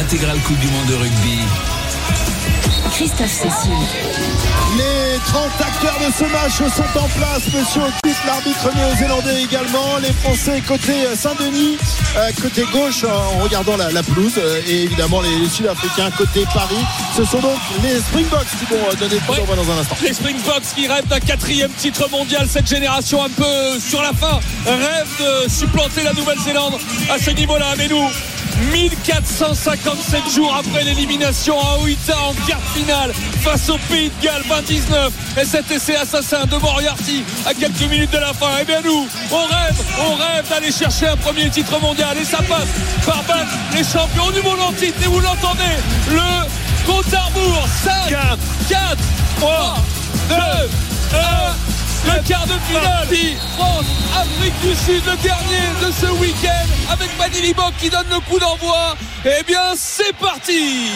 Intégrale Coupe du Monde de rugby. Christophe Cécile. Les 30 acteurs de ce match sont en place. Monsieur Otis, l'arbitre néo-zélandais également. Les Français côté Saint-Denis, euh, côté gauche en regardant la, la pelouse. euh, et évidemment les, Sud-Africains côté Paris. Ce sont donc les Springboks qui vont euh, donner le Ouais. dans un instant. Les Springboks qui rêvent d'un quatrième titre mondial, cette génération un peu sur la fin, rêve de supplanter la Nouvelle-Zélande à ce niveau-là. Mais nous, 1457 jours après l'élimination à Oita en quart finale face au Pays de Galles 29 et cet essai assassin de Moriarty à quelques minutes de la fin. Eh bien nous, on rêve, on rêve d'aller chercher un premier titre mondial et ça passe par battre les champions du monde en titre. Et vous l'entendez, le compte à rebours 5, 4, 3, 2, 1. Le quart de finale, France, Afrique du Sud, le dernier de ce week-end, avec Manili Bok qui donne le coup d'envoi. Eh bien, c'est parti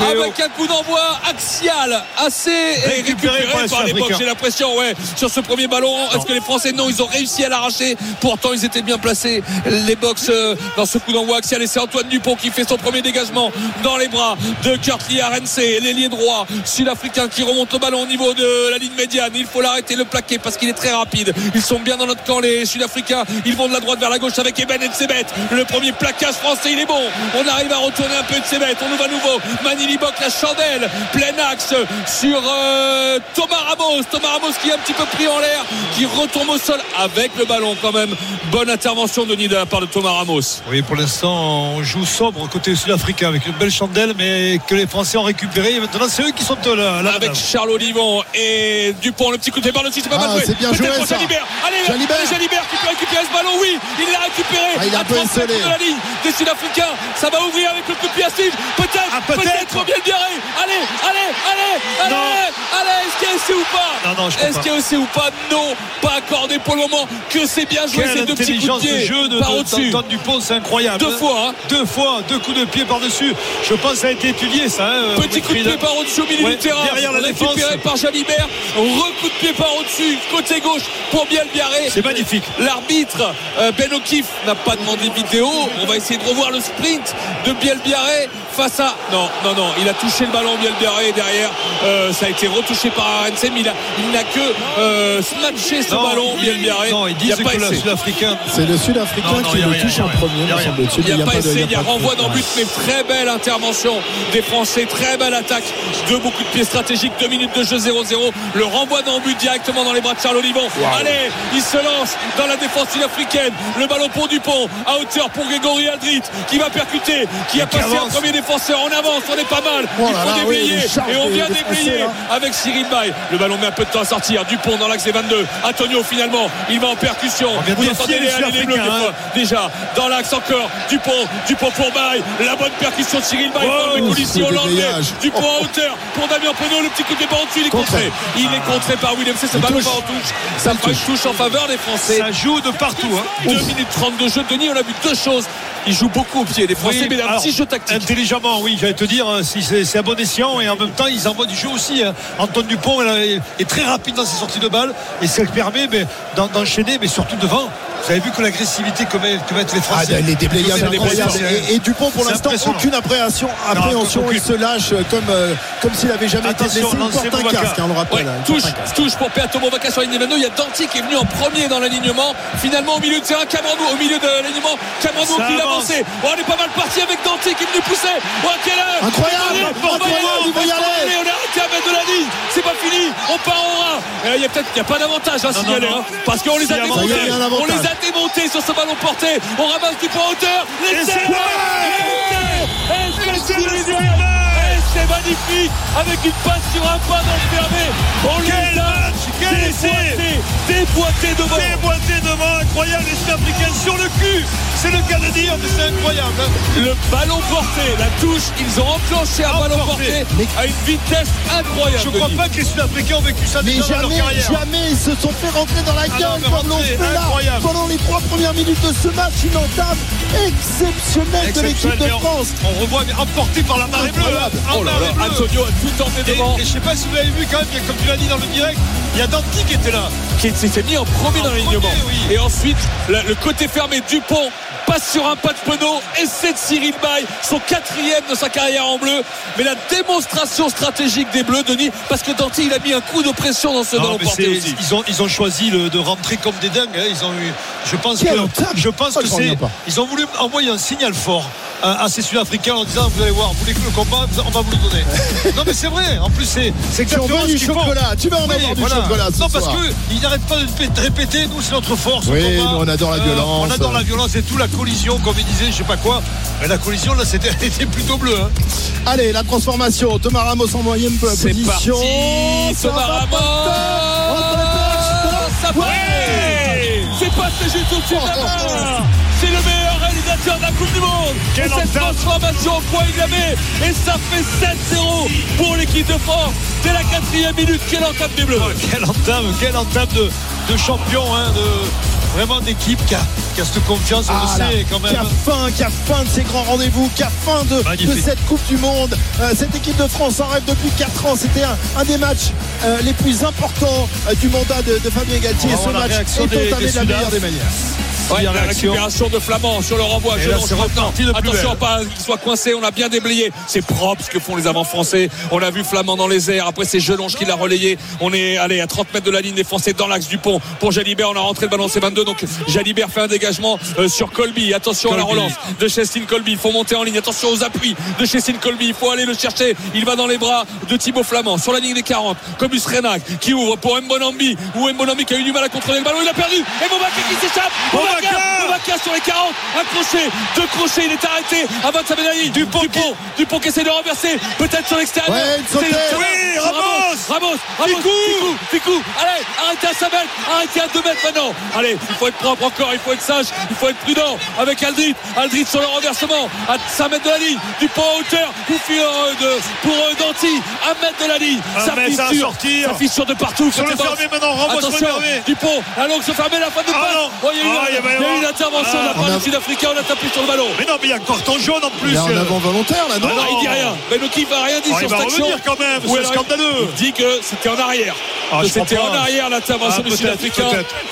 Avec un coup d'envoi axial, assez Récupéré par les Sud-Africains. j'ai l'impression, ouais, sur ce premier ballon. Est-ce que les Français, non, ils ont réussi à l'arracher. Pourtant, ils étaient bien placés, les Box, euh, dans ce coup d'envoi axial. Et c'est Antoine Dupont qui fait son premier dégagement dans les bras de Kurtli RNC, l'ailier droit sud-africain qui remonte le ballon au niveau de la ligne médiane. Il faut l'arrêter, le plaquer parce qu'il est très rapide. Ils sont bien dans notre camp, les Sud-Africains. Ils vont de la droite vers la gauche avec Eben et Tsebet. Le premier plaquage français, il est bon. On arrive à retourner un peu de Tsebet. On ouvre à nouveau. Manili Bok, la chandelle. Plein axe sur euh, Thomas Ramos. Thomas Ramos qui est un petit peu pris en l'air, qui retombe au sol avec le ballon quand même. Bonne intervention de de la part de Thomas Ramos. Oui, pour l'instant, on joue sobre côté sud-africain avec une belle chandelle, mais que les Français ont récupéré. Et maintenant, c'est eux qui sont euh, là. là avec Charles Olivon et Dupont le petit coup de pied par le dessus c'est pas Ah, mal joué c'est bien Peut-être joué, ça. Jalibert allez Jalibert. qui peut récupérer ce ballon oui il l'a récupéré Ah, il a à un peu 30 mètres esselé. de la ligne des Sud-Africains ça va ouvrir avec le coup de pied à peut-être Ah, peut-être. peut-être pour bien le allez allez allez allez Non. allez est-ce qu'il y a essai ou pas Non, non, je est-ce pas. qu'il y a essai ou pas non pas accordé pour le moment que c'est bien joué Quelle ces deux petits coups de de pied jeu de, par de- au-dessus Dupont, c'est incroyable. deux fois hein. Deux fois, deux coups de pied par-dessus. Je pense que ça a été étudié, ça. hein, Petit coup de pied par au-dessus au milieu Ouais, du terrain. derrière la récupéré défense. par Jalibert. Recoup de pied par au-dessus, côté gauche pour bien le biarrer. C'est magnifique. L'arbitre euh, Ben O'Keefe n'a pas demandé vidéo. On va essayer de revoir le sprint de Biel Biarré face à. Non, non, non. Il a touché le ballon Biel Biarré derrière. euh, ça a été retouché par Arensen, mais il a- il n'a que euh, snatché ce Non, ballon Biel Biarré. Non, ils il n'y a disent pas que le. Sud-Africain. C'est le Sud-Africain qui le touche en premier, me semble-t-il. Il n'y a, pas essai, il y a pas de renvoi dans but, mais très belle intervention des Français, très belle attaque de beaucoup de pieds stratégiques, 2 minutes de jeu 0-0. Le renvoi dans but directement dans les bras de Charles Olivon. Allez, il se lance dans la défense sud-africaine. Le ballon pour Dupont, à hauteur pour Grégory Aldrit, qui va percuter, qui a passé un avance. premier défenseur. On avance, on est pas mal. Oh il faut déblayer. et on vient déblayer avec Cyril Bay. Le ballon met un peu de temps à sortir. Dupont dans l'axe des 22. Antonio finalement, il va en percussion. vient de Vous entendez les les, les blocs de hein. déjà dans l'axe encore Dupont Dupont pour Baye la bonne percussion de Cyril Baye Oh, pour le. Dupont à hauteur pour Damien Penaud le petit coup de au-dessus il est contré il est contré par William c'est ce ballon pas en touche Ça touche. touche en faveur des Français Ça joue de partout. Hein. 2 minutes 30 de jeu Denis on a vu deux choses il joue beaucoup au pied des Français Oui, mais un alors, petit jeu tactique Intelligemment, oui, j'allais te dire, si c'est à bon escient et en même temps, ils envoient du jeu aussi. hein. Antoine Dupont est, très rapide dans ses sorties de balle et ça lui permet d'enchaîner, mais surtout devant. Vous avez vu que l'agressivité que mettent, les Ah, Français. les C'est incroyables. impressionnant. Et, et Dupont, pour l'instant, aucune appréhension. appréhension aucune. il se lâche comme, euh, comme s'il avait jamais été blessé. Il porte un casque, hein, on le rappelle. Ouais, hein, touche, touche pour Peato Movaca sur la ligne des 22. Il y a Danti qui est venu en premier dans l'alignement. Finalement, au milieu de terrain, Cameroun, au milieu de l'alignement, Cameroun qui avance. avancé. Oh, on est pas mal parti avec Danti qui est venu pousser. Oh, quelle heure Incroyable, On va y aller, on est arrêté à mettre de la ligne. C'est pas fini. On part en rang. Euh, Il y a peut-être, il y a pas d'avantage à Non, signaler, hein, parce qu'on les a démontés. On les a démontés sur ce ballon porté. On ramasse du point en hauteur. L'essai. c'est Magnifique avec une passe sur un pas d'enfermé. On les Quel a match, quel essai. déboîtés, déboîtés devant. Déboîté devant, incroyable, les Sud-Africains sur le cul. C'est le cas de dire, mais c'est incroyable. hein. Le ballon porté, la touche, ils ont enclenché un ballon porté à une vitesse incroyable. Je crois pas que les Sud-Africains ont vécu ça Mais déjà dans leur jamais, carrière. jamais ils se sont fait rentrer dans la non, gueule mais comme l'ont rentrer, fait là incroyable. pendant les trois premières minutes de ce match. Une entame exceptionnelle de l'équipe Exceptionnel, de France. on, on revoit emporté par la marée bleue. Incroyable. hein. Oh là bleue. Antonio a tout tenté Et, devant. et je sais pas si vous l'avez vu quand même, comme tu l'as dit dans le direct, il y a Danti qui était là. qui s'était mis en premier En dans l'alignement. oui. Et ensuite, la- le côté fermé, Dupont, passe sur un pas de Penaud, essai de Cyril Bay, son quatrième de sa carrière en bleu. Mais la démonstration stratégique des Bleus, Denis, parce que Danty, il a mis un coup de pression dans ce Non, ballon porté c'est- aussi. ils ont ils ont choisi le- de rentrer comme des dingues. hein. Ils ont eu, je pense Quel que je pense Oh, que c'est ils ont voulu envoyer un signal fort à, à ces Sud-Africains en disant vous allez voir, vous voulez que le combat, on va vous le donner. non mais c'est vrai. En plus c'est c'est Tu en exactement veux ce du qu'ils font. chocolat, tu vas en Oui, avoir du chocolat ce Non parce soir. que ils n'arrêtent pas de répé- de répéter. Nous c'est notre force. Oui, combat. nous, on adore la violence. on adore la violence et tout la collision comme ils disaient, je sais pas quoi. Mais la collision là c'était était plutôt bleue. hein. Allez, la transformation. Thomas Ramos en moyenne C'est position. parti, Thomas Ramos Ouais. C'est passé juste au-dessus de la barre C'est le meilleur réalisateur de la Coupe du Monde Quelle Et cette transformation au point il met Et ça fait 7-0 pour l'équipe de France Dès la quatrième minute, quelle entame des Bleus Quelle entame, quelle entame de, de champion, hein, de vraiment d'équipe qui a, qui a cette confiance, on Ah le là, sait quand qui a même. faim, qui a faim de ces grands rendez-vous, qui a faim de, cette Coupe du Monde. Euh, cette équipe de France en rêve depuis 4 ans. C'était un, un des matchs euh, les plus importants euh, du mandat de, de Fabien Galtier. Et ce voir la match est entamé de la meilleure des manières. Ouais, la la réaction. récupération de Flamand sur le renvoi. Je là, Attention pas qu'il soit coincé. On a bien déblayé. C'est propre ce que font les avants français. On a vu Flamand dans les airs. Après c'est Gelonge qui l'a relayé. On est allé à 30 mètres de la ligne des Français dans l'axe du pont pour Jalibert. On a rentré le ballon c'est 22. Donc Jalibert fait un dégagement euh, sur Colby. Attention à la relance de Chestine Colby. Il faut monter en ligne. Attention aux appuis de Chestine Colby. Il faut aller le chercher. Il va dans les bras de Thibaut Flamand sur la ligne des 40. Comus Renac qui ouvre pour Mbonambi. Ou Mbonambi qui a eu du mal à contrôler le ballon. Il a perdu. Et qui s'échappe. Bobaka Bobaka sur les 40. Un crochet. Deux crochets. Il est arrêté avant de sa médaille. Dupont. Dupont, Dupont qui essaie de renverser. Peut-être sur l'extérieur. Ouais, Oui, Ramos. Ramos. Ramos. Ficou. Ficou. Allez, arrêtez à 5 mètres. Arrêtez à 2 mètres maintenant. Allez, il faut être propre encore. Il faut être sage. Il faut être prudent avec Aldrit. Aldrit sur le renversement. À 5 mètres de la ligne. Dupont en hauteur. Pour Danty. 1 mètre de la ligne. Ça mètre, fissure. Ça fissure de partout. Sur le fermé maintenant, Ramos. Dupont, la longue se fermer, la fin de Ah passe. Oh, il y a eu, Ah, il y il a une intervention de la Ah. part On a- du Sud-Africain. On a tapé sur le ballon. Mais non, mais il y a un carton jaune en plus. Il y a un avant volontaire là, non Ah non, il dit rien. Mais le qui va rien dire Oh, sur il va cette action. revenir quand même, c'est scandaleux. Il dit que c'était en arrière. Ah, c'était en arrière l'intervention Ah, du Sud-Africain.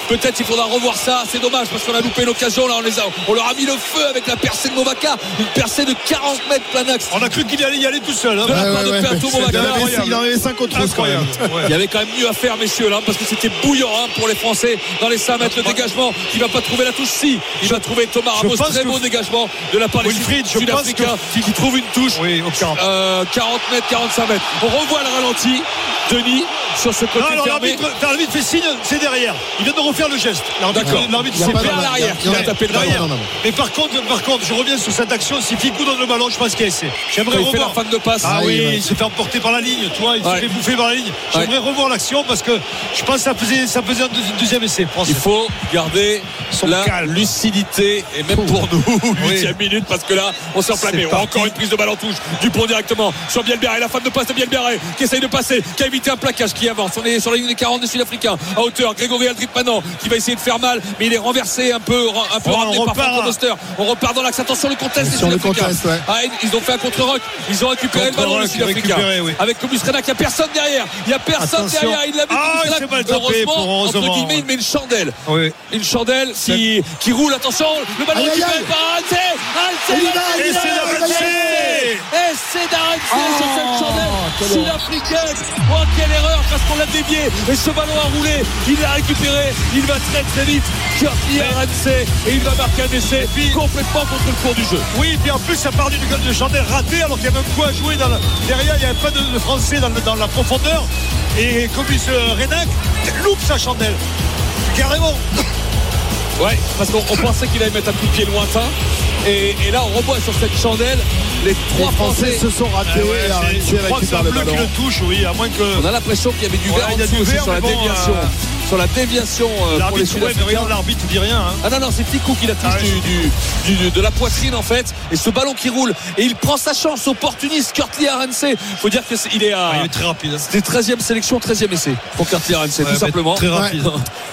peut-être. Il faudra revoir ça. C'est dommage parce qu'on a loupé l'occasion. Là, on, les a, on leur a mis le feu avec la percée de Movaka. Une percée de 40 mètres plein axe. On a cru qu'il allait y aller tout seul. hein. De la part de Perto Il en Movaka. avait- il en avait 5 autres. Il y avait quand même mieux à faire, messieurs, là, parce que c'était bouillant hein, pour les Français dans les 5 mètres. Le dégagement, il va pas trouver la touche. Si, il va trouver Thomas Ramos. Très beau dégagement de la part des Sud-Africains pense qui, qui trouve une touche. Oui, au 40. Euh, 40 mètres, 45 mètres. On revoit le ralenti. Denis sur ce côté Non, l'arbitre fait signe, c'est derrière. Il vient de refaire le geste. L'arbitre- D'accord. L'arbitre pas vers de- l'arrière. il a- tapé le Derrière. Mais par contre, par contre, je reviens sur cette action. Si Ficou donne le ballon, je pense qu'il y a essai. J'aimerais il fait la revoir. fin de passe. Ah Ah oui, il se fait emporter par la ligne, tu vois, il Ouais. se fait bouffer par la ligne. J'aimerais revoir l'action parce que je pense que ça faisait, ça faisait un deuxi- deuxième essai. Il faut garder Son la calme. lucidité et même pour nous, huitième minute, parce que là, on s'est enflammé. Encore une prise de balle en touche. Dupont directement sur Bielberg et la fin de passe de Bielberg qui essaye de passer, qui a évité un plaquage, qui avance. On est sur la ligne des 40 des Sud-Africains à hauteur. Grégory Aldrit maintenant qui va essayer de faire mal, mais il est renversé un peu, un peu Oh, ramené on par Foster. On repart dans l'axe. Attention le contest des Sud-Africains. ouais. Ah, ils ont fait un contre-rock. Ils ont récupéré le ballon les Sud-Africains. oui. Avec Comus Rena, il n'y a personne derrière. Il n'y a personne Attention. derrière. Il l'a vu. Ah, Heureusement, entre guillemets, il met une chandelle Oui. une chandelle qui, qui roule attention le ballon récupéré aïe. par Arance Et il il Et c'est il et c'est d'Arance sur cette quelle chandelle sud-africaine oh quelle erreur parce qu'on l'a dévié et ce ballon a roulé il l'a récupéré il va très très vite Curtis Arance et il va marquer un essai complètement contre le cours du jeu Oui, puis en plus, ça part d'une gueule de chandelle ratée alors qu'il y avait un coup à jouer dans la- derrière. Il n'y avait pas de, de Français dans, le- dans la profondeur. Et Comus euh, Renac loupe sa chandelle. Carrément. Ouais parce qu'on on pensait qu'il allait mettre un coup de pied lointain et, et là on revoit sur cette chandelle les Les trois Français Français se sont ratés. Ah ouais, je crois que c'est un le bleu qui le touche, oui, à moins que. On a l'impression qu'il y avait du Ouais, verre en il y a dessous du sur la bon, déviation. euh, Sur la déviation euh, pour les ouais, regarde, l'arbitre dit rien. hein. Ah non, non, c'est Ficou qui la touche Ah ouais. du, du- du- de la poitrine en fait. Et ce ballon qui roule. Et il prend sa chance, opportuniste, Kurtli Arance. Faut dire qu'il est à. Ah, il est très rapide. hein. C'était 13e sélection, 13e essai pour Kurtli Ouais, tout simplement. Très rapide.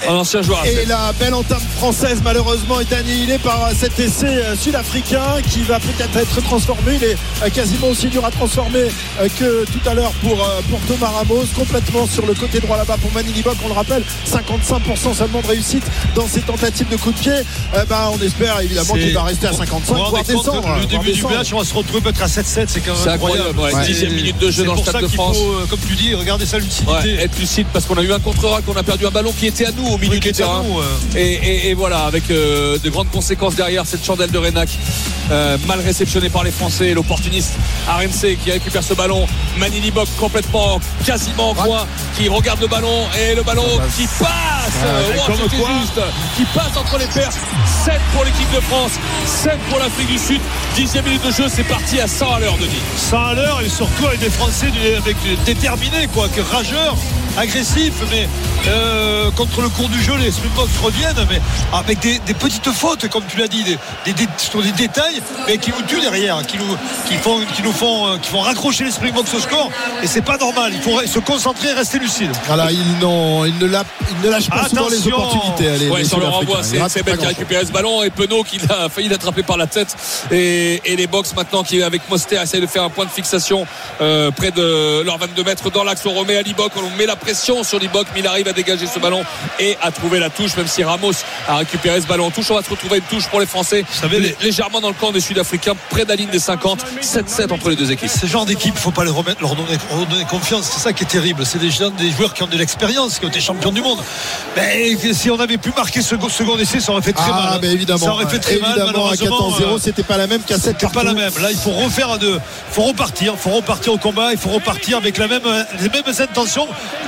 Un ancien joueur. Et la belle entame française malheureusement est annihilée par cet essai euh, sud sud-africain qui va peut-être être transformé. Il est euh, quasiment aussi dur à transformer euh, que tout à l'heure pour, pour Thomas Ramos. Complètement sur le côté droit là-bas pour Manny Libok. On le rappelle, 55% seulement de réussite dans ses tentatives de coup de pied. Euh, bah, on espère évidemment qu'il va rester à 55, Vous vous voire descendre. le début du descendre. match, on va se retrouver peut-être à 7-7, c'est quand même C'est incroyable, ouais, Ouais. dixième minute de jeu C'est dans le pour Stade ça de qu'il France. faut, euh, comme tu dis, regarder sa lucidité. Ouais, être lucide parce qu'on a eu un contre-rack, on a perdu un ballon qui était à nous au milieu Oui, du était à terrain. nous, euh. Et, et- et voilà, avec euh, de grandes conséquences derrière cette chandelle de Renac, euh, mal réceptionnée par les Français, l'opportuniste RMC qui récupère ce ballon, Manili Bok complètement, quasiment en coin, qui regarde le ballon et le ballon qui passe, quoi. juste, qui passe entre les paires, 7 pour l'équipe de France, 7 pour l'Afrique du Sud, 10 minute de jeu, c'est parti à 100 à l'heure, Denis. 100 à l'heure et surtout avec des Français avec déterminés quoi, que rageurs, agressifs, mais euh, contre le cours du jeu, les Springboks reviennent, mais avec des, des petites fautes, comme tu l'as dit, des, des, des- sur des détails, mais qui nous tuent derrière, qui nous, qui font, qui nous font, euh, qui font raccrocher les Springboks au score. Et c'est pas normal. Il faut se concentrer et rester lucide. Voilà, ils, n'ont- ils ne, la- ils ne lâchent pas souvent les Attention. opportunités. Allez, Ouais, les sur le renvoi, c'est Ben qui a récupéré ce ballon et Penaud qui a failli l'attraper par la tête. Et, et les box maintenant qui, avec Moster, essayent de faire un point de fixation euh, près de leurs 22 mètres dans l'axe. On remet à Libok, on met la pression sur Libok, mais il arrive à dégager ce ballon et à trouver la touche, même si Ramos a récupéré ce ballon en touche. On va se retrouver une touche pour les Français, savez, les- légèrement dans le camp des Sud-Africains, près de la ligne des 50. 7-7 entre les deux équipes. Ce genre d'équipe, il faut pas les remettre, leur donner, leur donner confiance. C'est ça qui est terrible. C'est des, gens- des joueurs qui ont de l'expérience, qui ont été champions du monde. Mais si on avait pu marquer ce second essai, ça aurait fait très mal. Ah, hein. mais évidemment. Ça aurait fait très mal. évidemment, à malheureusement, 14-0, euh, c'était pas la même qu'à 7 c'est pas la même. Là, il faut refaire de, faut repartir, faut repartir au combat, il faut repartir avec la même, les mêmes intentions.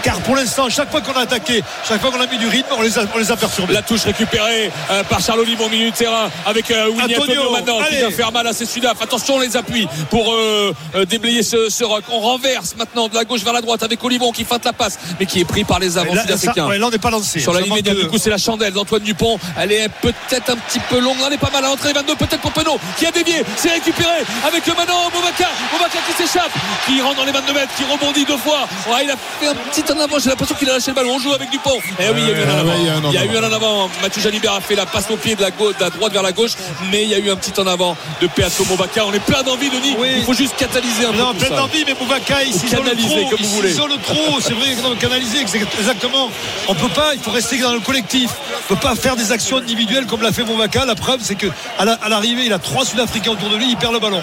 Car pour l'instant, chaque fois qu'on a attaqué, chaque fois qu'on a mis du rythme, on les a, on les a perturbés. La touche récupérée euh, par Charles Olive au milieu du terrain avec euh, Winnie Antonio, Antonio maintenant qui va faire mal à ses Sudaf. Attention, on les appuie pour euh, euh, déblayer ce, ce rock. On renverse maintenant de la gauche vers la droite avec Olivon qui feinte la passe mais qui est pris par les avants sud-africains. ouais, là, on n'est pas lancé. Sur la ligne médiane, de- du coup, c'est la chandelle d'Antoine Dupont. Elle est peut-être un petit peu longue. Elle est pas mal à l'entrée. 22, peut-être pour Penaud, qui a dévié. C'est récupéré avec le Manon Boubacar. Boubacar qui s'échappe, qui rentre dans les 22 mètres, qui rebondit deux fois. Ouais, il a fait un petit en avant. J'ai l'impression qu'il a lâché le ballon. On joue avec Dupont. Et oui, il y a eu un en avant. il y a eu un en avant. Mathieu Jalibert a fait la passe au pied de la, gauche, de la droite vers la gauche. Mais il y a eu un petit en avant de Peato Boubacar. On est plein d'envie, Denis. Oui. Il faut juste catalyser un Non, peu tout plein d'envie, mais il Ou s'isole canaliser, trop. comme il vous voulez. s'isole trop, c'est vrai, non, canaliser, exactement. On peut pas, il faut rester dans le collectif. On peut pas faire des actions individuelles comme l'a fait Boubacar. La preuve, c'est que à la- à l'arrivée, il a trois Sud-Africains autour de lui, il perd le ballon.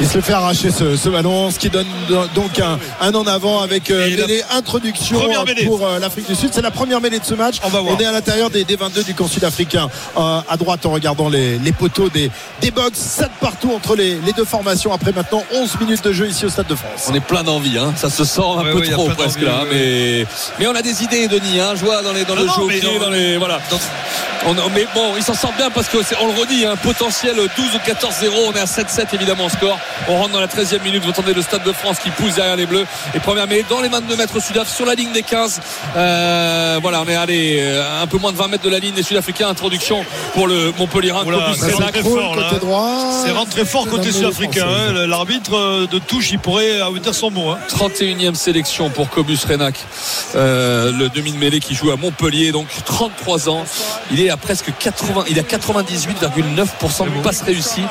Il se fait arracher ce, ce ballon, ce qui donne donc un, un en avant avec euh, la première mêlée. pour euh, l'Afrique du Sud. C'est la première mêlée de ce match. On va voir. est à l'intérieur des, des 22 du camp sud-africain. Euh, à droite, en regardant les, les poteaux des, des box, 7 partout entre les, les deux formations. Après maintenant 11 minutes de jeu ici au Stade de France. On est plein d'envie, hein. ça se sent un Ouais, peu ouais, trop presque là. ouais, Mais, mais on a des idées, Denis. Hein. Je vois dans, les, dans Non, le non, jeu au mais pied, non. dans les. Voilà. On- mais bon, ils s'en sortent bien parce que on le redit, un potentiel 12 ou 14-0. On est à 7-7 évidemment en score. On rentre dans la 13e minute. Vous entendez le Stade de France qui pousse derrière les Bleus. Et première mêlée dans les 22 mètres sud sur la ligne des 15. Euh, voilà, on est allé euh, un peu moins de 20 mètres de la ligne des Sud-Africains. Introduction pour le Montpellier. C'est très fort, là. côté droit. C'est rentré fort côté sud-africain. Hein. L'arbitre euh, de touche, il pourrait dire son mot. hein. 31e sélection pour Cobus Renac, euh, le demi de mêlée qui joue à Montpellier, donc 33 ans. Il est à presque 80, il a 98,9% de passes réussies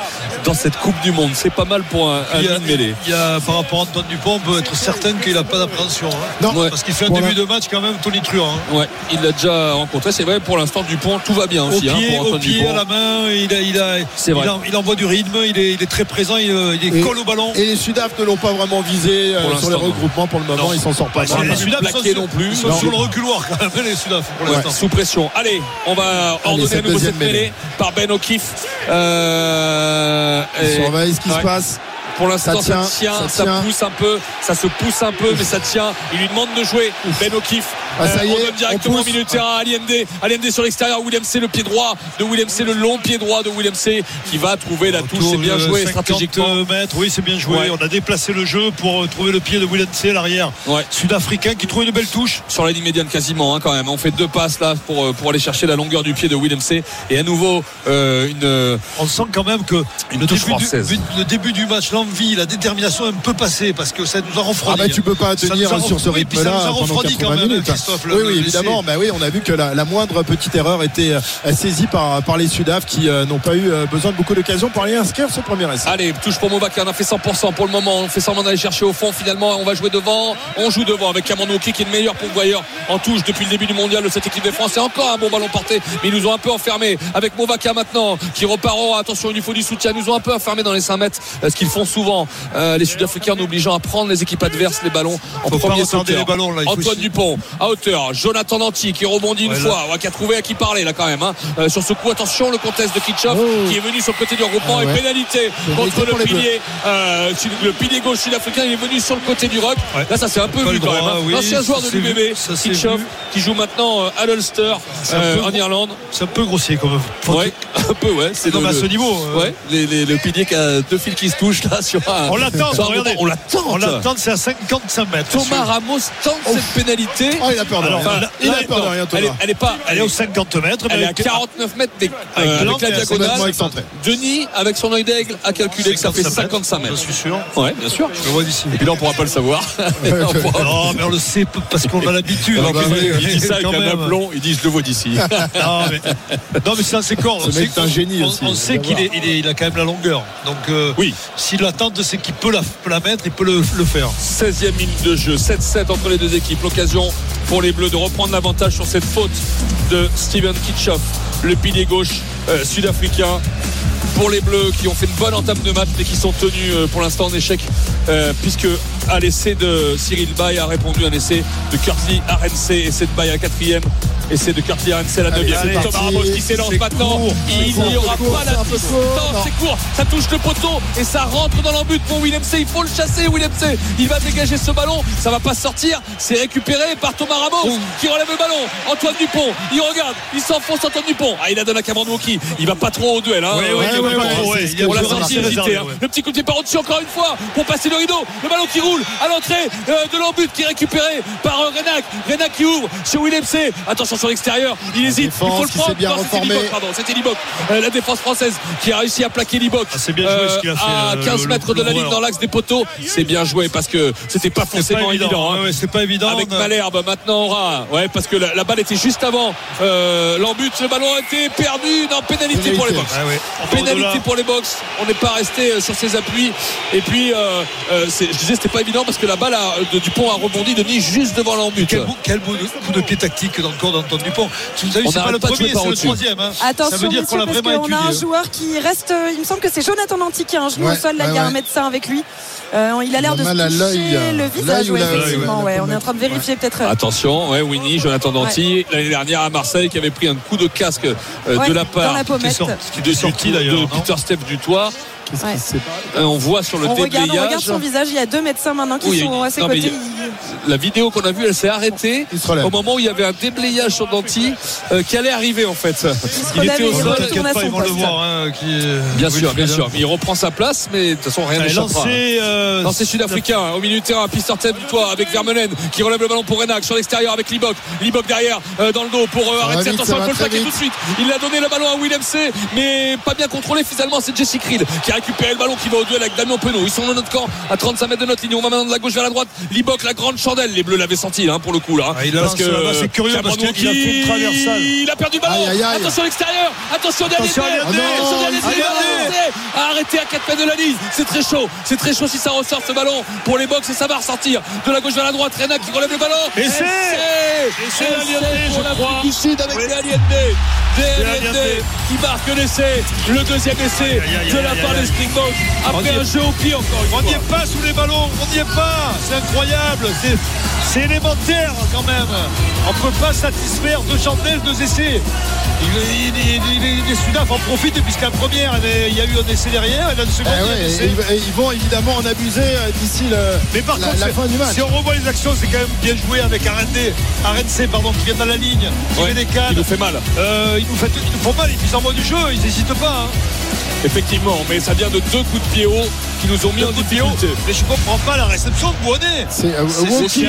dans cette Coupe du Monde. C'est pas mal pour un, un demi de mêlée. il y a, par rapport à Antoine Dupont, on peut être certain qu'il n'a pas d'appréhension. hein. Non, Ouais. Parce qu'il fait un Voilà. début de match quand même tonitruant. hein. Ouais, il l'a déjà rencontré. C'est vrai, pour l'instant, Dupont, tout va bien Au aussi hein, pied, pour au pied, Dupont. à la main, il, a, il, a, C'est il, vrai. en- il envoie du rythme, il est, il est très présent, il, il est Et- colle au ballon. Et les Sudaf ne l'ont pas vraiment visé euh, sur les regroupements pour le moment. Non. Ils s'en sortent pas. Bah, les Sudaf sont sur- non plus. Ils sont Non. sur le reculoir quand même, les Sudaf, pour Ouais, l'instant. sous pression. Allez, on va ordonner à nouveau cette mêlée par Ben O'Keefe. Euh, et- surveillent ce qui Ouais. se passe. Pour l'instant, Ça ça, tient, tient, ça pousse un peu, ça se pousse un peu, mais ça tient. Il lui demande de jouer. Ben O'Keefe. Ah, ça y on est, donne directement au milieu de terrain à Aliende. Aliende sur l'extérieur. William C, le pied droit de William C, le long pied droit de William C, qui va trouver la touche. C'est bien joué 50 stratégiquement. mètres, oui, c'est bien joué. Ouais. On a déplacé le jeu pour euh, trouver le pied de William C, l'arrière Ouais. sud-africain qui trouve une belle touche. Sur la ligne médiane quasiment hein, quand même. On fait deux passes là pour, euh, pour aller chercher la longueur du pied de William C. Et à nouveau euh, une euh, On sent quand même que Une le, touche début du, française. le début du match, l'envie, la détermination est un peu passée parce que ça nous a Ah refroidi. bah tu peux pas Ça tenir sur ce refroidi, puis ça rythme-là nous a pendant refroidi 80 quand même. minutes. Christophe. le- Oui, évidemment. Bah oui, on a vu que la, la moindre petite erreur était euh, saisie par, par les Sudaf qui euh, n'ont pas eu euh, besoin de beaucoup d'occasions pour aller inscrire ce premier essai. Allez, touche pour Movaca, on a fait 100% pour le moment. On fait semblant d'aller chercher au fond. Finalement, on va jouer devant. On joue devant avec Kamandouki qui est le meilleur pourvoyeur en touche depuis le début du mondial de cette équipe de France. C'est encore un bon ballon porté, mais ils nous ont un peu enfermés. Avec Movaca maintenant qui repart. Oh, attention, il lui faut du soutien. Ils nous ont un peu enfermés dans les 5 mètres, ce qu'ils font souvent, euh, les Sud-Africains, en obligeant à prendre les équipes adverses les ballons en Faut pas premier sauteur. les ballons, là. Antoine Dupont à hauteur. Jonathan Danty qui rebondit une Ouais, fois, ouais, qui a trouvé à qui parler là quand même. hein. Euh, sur ce coup, attention, le contest de Kitchoff Oh. qui est venu sur le côté du regroupement Ah et ouais. pénalité Pénalité contre le pilier, euh, le pilier gauche sud-africain. Il est venu sur le côté du rock. Là, ça s'est un peu vu quand même. hein. oui, L'ancien joueur de l'UBB, Kitchoff, qui joue maintenant euh, à l'Ulster C'est euh, en. Irlande. C'est un peu grossier comme. Ouais, un peu, ouais. C'est à ce niveau. Ouais, les- les- le pilier qui a deux fils qui se touchent là sur un. On l'attend, regardez. On l'attend. On l'attend, c'est à 55 mètres. Thomas Ramos tente cette pénalité. Il a peur de rien. là, il a Là, peur de non, rien, elle, est, Thomas. elle est pas. Elle est aux 50 mètres. mais Elle est à avec- 49 mètres des- Avec euh, la diagonale. Denis, avec son œil d'aigle, a calculé que ça fait 55 Je mètres. suis sûr. Ouais, bien sûr. Je le vois d'ici. Et puis là, on pourra pas le savoir. Non, mais on le sait parce qu'on a l'habitude. Alors, bah il dit ça avec Quand un même. aplomb, il dit je le vois d'ici. Non, mais, non, mais c'est assez corps. Ce On sait mec est un génie on, aussi, on sait qu'il est, il est- il a quand même la longueur. Donc, euh, Oui. s'il attend, c'est qu'il peut la, peut la mettre, il peut le, le faire. 16e minute de jeu, 7-7 entre les deux équipes. L'occasion pour les Bleus de reprendre l'avantage sur cette faute de Steven Kitchoff, le pilier gauche euh, sud-africain. Pour les Bleus qui ont fait une bonne entame de match mais qui sont tenus euh, pour l'instant en échec euh, puisque à l'essai de Cyril Bay a répondu un essai de Kurtley RNC essai de Bay à quatrième essai de Kurtley RNC à la Allez, deuxième c'est Thomas. Ramos qui s'élance C'est maintenant. court, il c'est n'y aura c'est court, pas la c'est distance non. c'est court. Ça touche le poteau et ça rentre dans l'embut pour Willem C. Il faut le chasser Willem C. Il va dégager ce ballon. Ça va pas sortir. C'est récupéré par Thomas Ramos qui relève le ballon. Antoine Dupont il regarde. Il s'enfonce Antoine Dupont. Ah il a donné à Cameron qui il va pas trop au duel hein. Ouais, ouais, il ouais, trop. on l'a senti hésiter hein. le petit coup de pied par au-dessus encore une fois pour passer le rideau. Le ballon qui roule à l'entrée euh, de l'embut qui est récupéré par euh, Renac. Renac qui ouvre sur Willem C. Attention sur l'extérieur. Il hésite. Il faut le prendre s'est bien Non, c'était. Liboc, pardon c'était Liboc Euh, la défense française qui a réussi à plaquer Liboc Ah, c'est bien joué ce qu'il a fait, à euh, 15 le- mètres de la ligne dans l'axe des poteaux. C'est bien joué parce que c'était pas forcément pas évident, évident. hein. Ouais, c'est pas évident. Avec Malherbe maintenant aura ouais parce que la, la balle était juste avant euh, l'embut. Le ballon a été perdu. Non pénalité pour les box. Ah ouais. pénalité pour les box. On n'est pas resté euh, sur ses appuis. Et puis euh, euh, c'est- je disais c'était pas évident parce que la balle a- de Dupont a rebondi Denis juste devant l'embut. Quel, beau- quel beau coup de pied tactique dans le corps d'Antoine Dupont. Tu nous as vu, On c'est pas le pas premier, c'est le troisième. hein. Attention, Ça veut dire qu'on l'a parce vraiment qu'on a un joueur qui reste. euh, Il me semble que c'est Jonathan Danty qui a un genou Ouais, au sol. Là, ouais, il y a un médecin avec lui. Euh, il a l'air de se mal à toucher le visage. effectivement, ouais, ouais. la On est en train de vérifier peut-être. euh, Attention, ouais, Winnie, Jonathan Danty, l'année dernière à Marseille, qui avait pris un coup de casque euh, ouais, de la dans part la Qui est pommette. sorti- qui de, est sorti du- d'ailleurs. de Peter Steph du toit. On voit sur le On regarde, on déblayage. regarde son visage. Il y a deux médecins maintenant qui sont à ses côtés. La vidéo qu'on a vue, elle s'est arrêtée au moment où il y avait un déblayage sur Danty euh, qui allait arriver en fait. Il était au sol. ils vont le voir. hein, qui est- Bien sûr, bien sûr. Il reprend sa place, mais de toute façon, rien n'échappera. lancé, euh, Lancé sud-africain au milieu de terrain, piste tête du toit avec Vermeulen qui relève le ballon pour Renac sur l'extérieur avec Libok. Libok derrière euh, dans le dos pour euh, arrêter. Attention, il faut le plaquer tout de suite. Il a donné le ballon à Willem C, mais pas bien contrôlé finalement. C'est Jesse Creed qui a récupéré le ballon qui va au duel avec Damien Penaud. Ils sont dans notre camp à 35 mètres de notre ligne. On va maintenant de la gauche vers la droite. Libok, la grande chandelle. Les Bleus l'avaient senti hein, pour le coup là. Ah, il a lancé là-bas, c'est curieux parce qu'il a fait une traversale. Il a perdu le ballon. Aïe, aïe. Attention à l'extérieur. Attention à. Attention. À à 4 mètres de la ligne. C'est très chaud. C'est très chaud si ça ressort ce ballon pour les box et ça va ressortir de la gauche vers la droite. Rena qui relève le ballon. Et c'est- c'est pour l'Afrique du Sud avec. Aliendé qui marque l'essai. Le deuxième essai de la part des Springboks. Après un jeu au pied encore une On n'y fois. est pas sous les ballons, on n'y est pas. C'est incroyable. C'est, c'est élémentaire quand même. On ne peut pas satisfaire deux chandelles, deux essais. Il, il, il, il- les Sudaf en profitent puisqu'à la première, il y a eu un essai derrière et la seconde, Eh il y a un ouais, essai. et ils, vont évidemment en abuser euh, d'ici le, Mais par la, contre, la fin du match. si on revoit les actions, c'est quand même bien joué avec Arendé, Arense, pardon, qui vient dans la ligne, qui Ouais, met des qui cannes. nous fait mal. Euh, ils, nous fait- ils nous font mal, ils envoient du jeu, ils n'hésitent pas. hein. Effectivement, mais ça vient de deux coups de pied haut qui nous ont mis en Coup de pied haut. difficulté. Mais je comprends pas la réception de Bonnet. C'est, euh, Woki,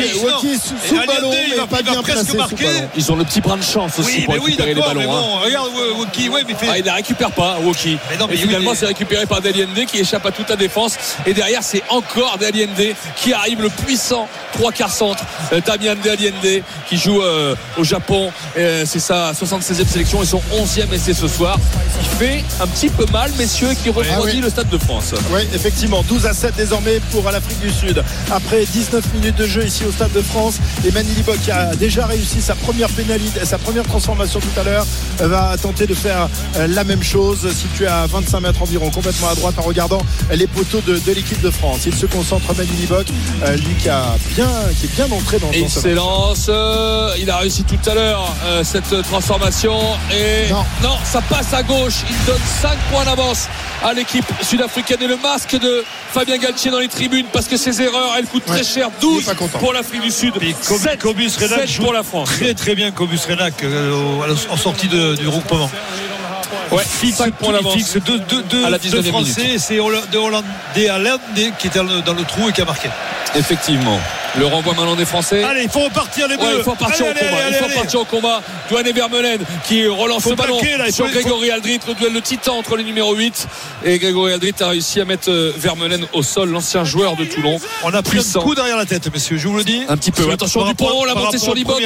sous, le ballon, il mais va- pas bien presque placé. Ils ont le petit brin de chance aussi pour récupérer les ballons. hein. regarde Woki, ouais, mais fait. Ah, il la récupère pas, Woki. Et finalement, c'est récupéré par Daliende qui échappe à toute la défense. Et derrière, c'est encore Daliende qui arrive, le puissant trois quarts centre. Euh, Damien Daliende qui joue euh, au Japon. Euh, c'est sa 76e sélection et son 11e essai ce soir. Il fait un petit peu mal, messieurs, et qui refroidit le Stade de France. Oui, effectivement, 12 à 7 désormais pour l'Afrique du Sud. Après 19 minutes de jeu ici au Stade de France, et Manili qui a déjà réussi sa première pénalité, sa première transformation tout à l'heure, euh, va tenter de faire euh, la même chose, situé à 25 mètres environ, complètement à droite en regardant les poteaux de, de l'équipe de France. Il se concentre Manili Bock, euh, lui qui a bien, qui est bien entré dans, Et dans il a réussi tout à l'heure cette transformation. Et Non. ça passe à gauche. Il donne 5 points d'avance à l'équipe sud-africaine. Et le masque de Fabien Galtier dans les tribunes parce que ses erreurs, elles coûtent Ouais. très cher. Il est 12 pas content. pour l'Afrique du Sud. Et Com- 7, Cobus joue pour la France. Très très bien Cobus Renac euh, en sortie de- du regroupement. Ouais, fixe, 5 points il d'avance. fixe deux, deux, deux, À la deux 19e Français c'est de Hollandais à l'Inde qui était dans le, dans le trou et qui a marqué. Effectivement. Le renvoi maintenant des Français. Allez, il faut repartir les Ouais, bleus. il faut repartir Allez, au combat. allez, il faut repartir au combat. Douane Vermeulen qui relance Faut le ballon plaquer, là, sur faut- Grégory Aldrit, le duel de titan entre les numéros 8 et Grégory Aldrit a réussi à mettre euh, Vermeulen au sol, l'ancien joueur de Toulon. On a pris un coup derrière la tête, messieurs, je vous le dis. Un petit peu. Attention Dupont, la montée sur Liboc.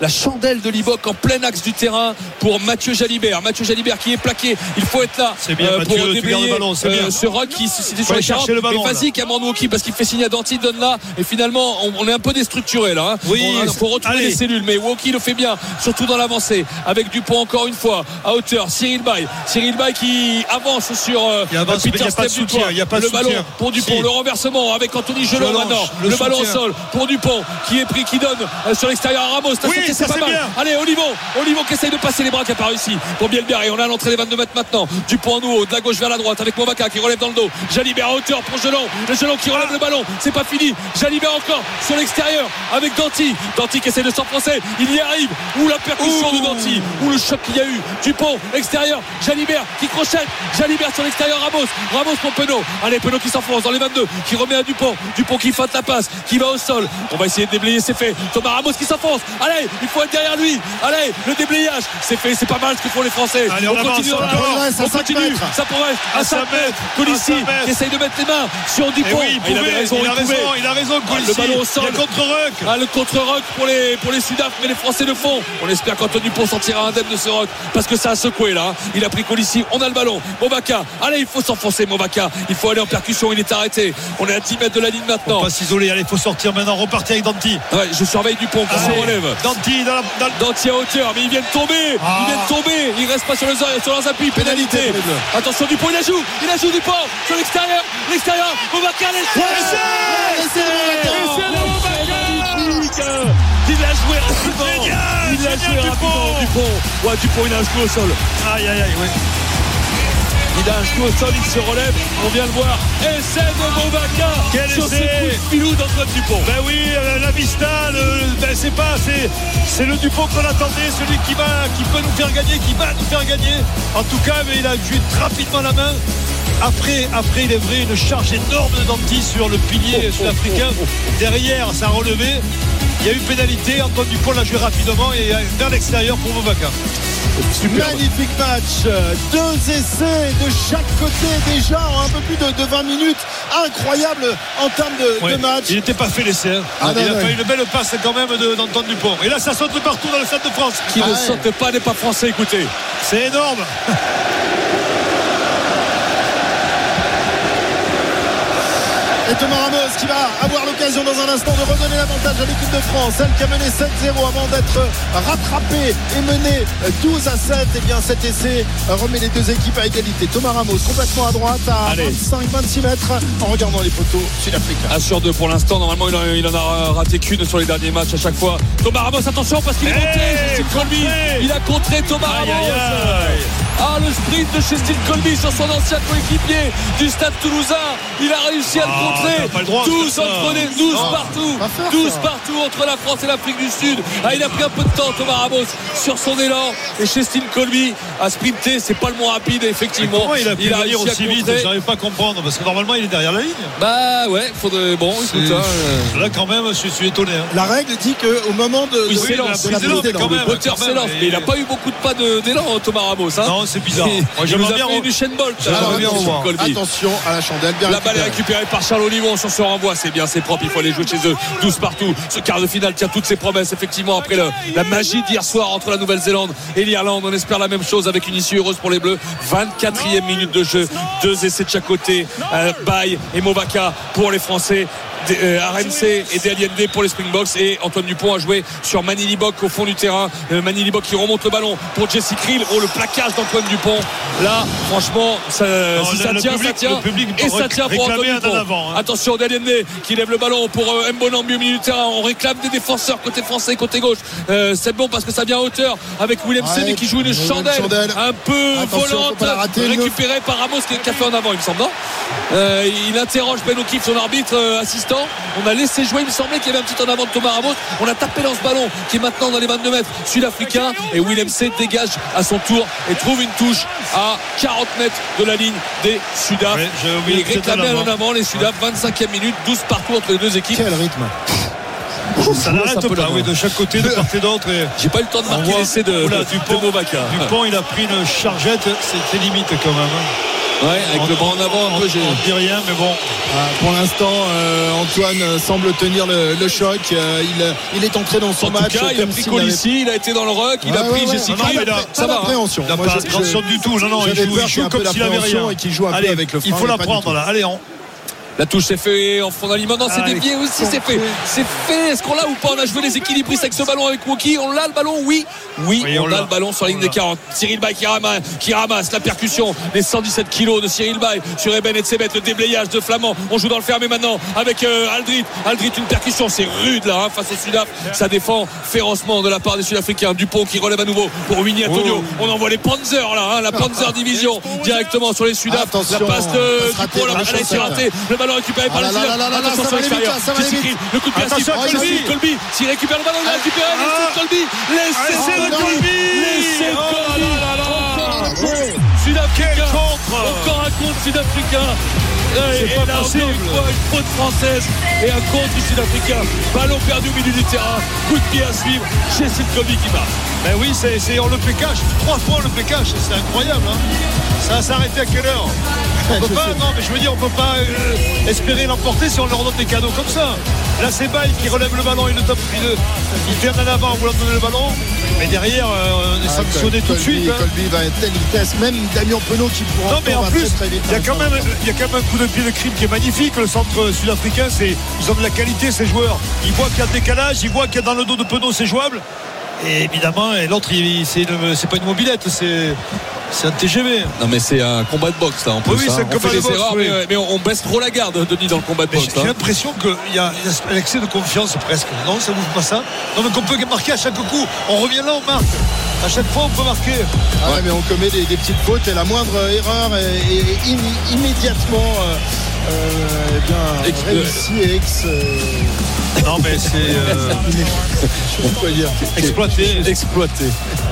La chandelle de Liboc en plein axe du terrain pour Mathieu Jalibert. Mathieu Jalibert qui est plaqué. Il faut être là bien, euh, Mathieu, pour le ballon, c'est euh, bien. ce rock qui c'était Faut sur les chercher 40. le ballon, Mais vas-y Cameron parce qu'il fait signe à Danti, donne là. Et finalement, on, on est un peu déstructuré là. hein. Oui, Il faut retrouver allez. les cellules. Mais Wauquiez le fait bien, surtout dans l'avancée. Avec Dupont encore une fois à hauteur. Cyril Bay. Cyril Bay qui avance sur euh, Il avance, a Peter pas de Steph soutien, Dutoit. il y a pas de Le ballon pour Dupont. Si. Le renversement avec Anthony Gelon maintenant. le Le ballon au sol pour Dupont qui est pris, qui donne euh, sur l'extérieur à Ramos. T'as Oui, sauté, ça, c'est pas c'est mal. bien. Allez, Olivon, Olivon qui essaye de passer les bras qui n'a pas réussi pour Bielberg et on a l'entrée des 22 mètres maintenant. Dupont en haut, de la gauche vers la droite avec Movaca qui relève dans le dos. Jalibert à hauteur pour Gelon. Le Gelon qui relève le ballon. C'est pas fini. Jalibert encore sur l'extérieur avec Danti. Danti qui essaie de s'enfoncer. Il y arrive. Ou la percussion de Danti. Ou le choc qu'il y a eu. Dupont extérieur. Jalibert qui crochette. Jalibert sur l'extérieur. Ramos. Ramos pour Penaud. Allez, Penaud qui s'enfonce dans les 22. Qui remet à Dupont. Dupont qui faute la passe. Qui va au sol. On va essayer de déblayer. C'est fait. Thomas Ramos qui s'enfonce. Allez, il faut être derrière lui. Allez, le déblayage. C'est fait. C'est pas mal ce que font les Français. Allez, on avance continue On continue. Ça progresse à À 5 cinq mètres. Colissi qui essaye de mettre les mains sur Et Dupont. oui, il, il pouvait, avait raison. il a il raison, il a raison, Ah, le ballon a contre-rock. Ah, le contre-rock pour les, pour les Sudaf, mais les Français le font. On espère qu'Antoine Dupont sortira indemne de ce rock parce que ça a secoué là. hein. Il a pris Colissi, on a le ballon. Movaca, allez, il faut s'enfoncer, Movaca. Il faut aller en percussion, il est arrêté. On est à 10 mètres de la ligne On maintenant. va pas s'isoler, allez, il faut sortir maintenant, repartir avec Danti. Ouais, je surveille Dupont qui se relève. Danti dans la. dans le- Danti à hauteur, mais il vient de tomber. Ah. Il vient de tomber. Il reste pas sur, les, sur leurs appuis. Pénalité Pénalité. Attention, Dupont, il la joue. Il la joue Dupont sur l'extérieur. L'extérieur. Movaca, l'essai. Magnifique. Il l'a joué rapidement. Génial, il l'a joué Dupont. rapidement. Dupont. Ouais, Dupont, il a un genou au sol. Aïe, aïe, aïe, ouais. Il a un genou au sol, il se relève. On vient le voir. Essai de Quel sur essai. coup de filou d'Antoine Dupont. Ben oui, euh, la Vista, ben c'est pas, c'est, c'est le Dupont qu'on attendait, celui qui va, qui peut nous faire gagner, qui va nous faire gagner. En tout cas, mais il a joué rapidement la main. Après, après, il est vrai, une charge énorme de Danti sur le pilier sud-africain. Derrière, ça a relevé. Il y a eu pénalité. Antoine Dupont l'a joué rapidement et euh, vers l'extérieur pour Movaca. Magnifique match, deux essais de chaque côté déjà en un peu plus de, de 20 minutes. Incroyable en termes de, Ouais. de match. Il n'était pas fait l'essai. hein. Ah, il non, a non. fait une belle passe quand même d'Antoine Dupont. Et là, ça saute partout dans le Stade de France. Qui Ah ne ouais. saute pas n'est pas français, écoutez. C'est énorme. Et Thomas Ramos qui va avoir l'occasion dans un instant de redonner l'avantage à l'équipe de France. Elle qui a mené 7-0 avant d'être rattrapée et menée 12 à 7. Et bien cet essai remet les deux équipes à égalité. Thomas Ramos complètement à droite à Allez. 25-26 mètres en regardant les poteaux sud-africains. 1 sur 2 pour l'instant. Normalement, il en, il en a raté qu'une sur les derniers matchs à chaque fois. Thomas Ramos, attention parce qu'il est Hey, monté. Colby. Il a contré Thomas Aïe, Ramos. aïe, aïe. Ah, le sprint de Justin Colby sur son ancien coéquipier du stade toulousain. Il a réussi à le Ah, rentrée. t'as pas le droit de 12 faire ça. entre les 12 Non, partout. pas faire 12 ça. partout entre la France et l'Afrique du Sud. Ah, il a pris un peu de temps, Thomas Ramos, sur son élan. Et Chestine Colby a sprinté. C'est pas le moins rapide, effectivement. Il a pu venir réussi à aussi vite. J'arrive pas à comprendre parce que normalement il est derrière la ligne. Bah ouais, faudrait. Bon, écoute, hein, euh, Là quand même, je suis étonné. hein. La règle dit qu'au moment de, Oui, de- c'est de la prise mais il n'a pas eu beaucoup de pas de- d'élan, Thomas Ramos. Hein. Non, c'est bizarre. Moi il nous j'aimerais a bien fait une chaîne Bolt. Attention, à la chandelle. Bien La balle est récupérée. récupérée par Charles Olivon sur ce C'est bien, c'est propre. Il faut aller jouer chez eux. 12 partout. Ce quart de finale tient toutes ses promesses, effectivement, après la magie d'hier soir entre la Nouvelle-Zélande et l'Irlande. On espère la même chose avec une issue heureuse pour les Bleus. 24e minute de jeu. Deux essais de chaque côté. Euh, Baye et Movaka pour les Français. Euh, RMC et Deliende pour les Springboks. Et Antoine Dupont a joué sur Manili Bock au fond du terrain. Euh, Manili Bock qui remonte le ballon pour Jesse Krill. Oh le plaquage d'Antoine Dupont. Là franchement ça, Non, si le- ça le tient public- ça tient. le public et ça tient pour Antoine Dupont. avant, hein. attention Deliende qui lève le ballon pour euh, Mbonambi au milieu du terrain. On réclame des défenseurs côté français côté gauche. Euh, c'est bon parce que ça vient à hauteur avec Willem Ouais, qui joue une chandelle, chandelle. un peu Attention, volante récupérée par Ramos qui a fait en avant il me semble non? Euh, il interroge Ben O'Keefe son arbitre euh, on a laissé jouer il me semblait qu'il y avait un petit en avant de Thomas Ramos on a tapé dans ce ballon qui est maintenant dans les 22 mètres sud-africain et Willem C dégage à son tour et trouve une touche à 40 mètres de la ligne des Sudaf oublié et réclamait en avant. les Sudaf 25e minute 12 partout entre les deux équipes Quel rythme. Ça n'arrête pas, oui, de chaque côté, de part et d'autre. J'ai pas eu le temps de marquer l'essai de, Dupont. Dupont, il a pris une chargette, c'était limite quand même. Ouais, avec le bras en avant un peu On dit rien, mais bon. Ah, Pour l'instant, euh, Antoine euh, semble tenir le, le choc. Euh, il, il est entré dans son En tout match cas, il a pris Colissi, il a été dans le ruck, il a pris ouais, Jesse ouais. Non, il a- Ça va. hein. d'appréhension. Il n'a pas d'attention du tout. Non, non, il joue, il joue comme s'il avait rien. et qu'il joue Allez, avec le il frein, faut mais la prendre là. Allez, on. La touche s'est fait en fond d'aliment. Non, c'est Allez, dévié aussi, c'est fait. C'est fait. Est-ce qu'on l'a ou pas? On a joué les équilibristes avec ce ballon avec Wookie. On l'a le ballon? Oui. Oui, Oui, on, on a l'a. le ballon sur la ligne des l'a. 40. Cyril Bay qui ramasse, qui ramasse la percussion. Les 117 kilos de Cyril Bay sur Eben et Tsebet. Le déblayage de Flamand. On joue dans le fermé maintenant avec euh, Aldrit. Aldrit, une percussion. C'est rude là hein, face au Sudaf. Ça défend férocement de la part des Sud-Africains. Dupont qui relève à nouveau pour Winnie Antonio. Oh. On envoie les Panzers là, hein, la Panzer Division directement sur les Sudaf. La passe de Dupont. attention, Elle a été ratée. Le ballon récupéré par Ah Attention sur l'extérieur. vite. Krill, Le coup de pied à Steve. Colby. S'il récupère le ballon, il a récupéré. Ah. Steve Colby. Laissez Ah. Colby. Laissez Oh Colby. Sud-Africain. Encore contre sud-africain. Et, C'est et pas là, possible. encore une fois, une faute française et un contre du sud-africain. Ballon perdu au milieu du terrain. Coup de pied à suivre. Chez Colby qui marque. Ben oui, c'est, c'est- on le fait cash. Trois fois on le fait cash. C'est incroyable. hein. Ça va s'arrêter à quelle heure? On peut pas, non, mais je veux dire, on peut pas euh, espérer l'emporter si on leur donne des cadeaux comme ça. Là, c'est Baye qui relève le ballon, il le top, il, il vient en avant en voulant donner le ballon. Mais derrière, euh, on est Ah, sanctionné tout de Colby- suite. hein. Colby va à telle vitesse. Même Damien Penaud qui pourra Non mais en plus, très, il y, a quand même, il un coup de pied de crime qui est magnifique. Le centre sud-africain, c'est, ils ont de la qualité ces joueurs. Ils voient qu'il y a le décalage, ils voient qu'il y a dans le dos de Penaud c'est jouable. Et évidemment, et l'autre, c'est pas une mobilette, c'est, c'est un TGV. Non mais c'est un combat de boxe là en plus. Oui, c'est un on combat fait de des boxe, erreurs oui. mais, mais on baisse trop la garde Denis dans le combat de Mais boxe. j'ai, hein. l'impression qu'il y a, un excès de confiance presque. Non, ça vous fait pas ça Non, mais qu'on peut marquer à chaque coup. On revient là, on marque. À chaque fois, on peut marquer. Ah ouais, mais on commet des, des petites fautes et la moindre erreur est, est im- immédiatement euh, euh, eh bien, Ex- réussie et ex. euh, Non, mais c'est euh, je sais pas quoi dire. exploité. Exploité.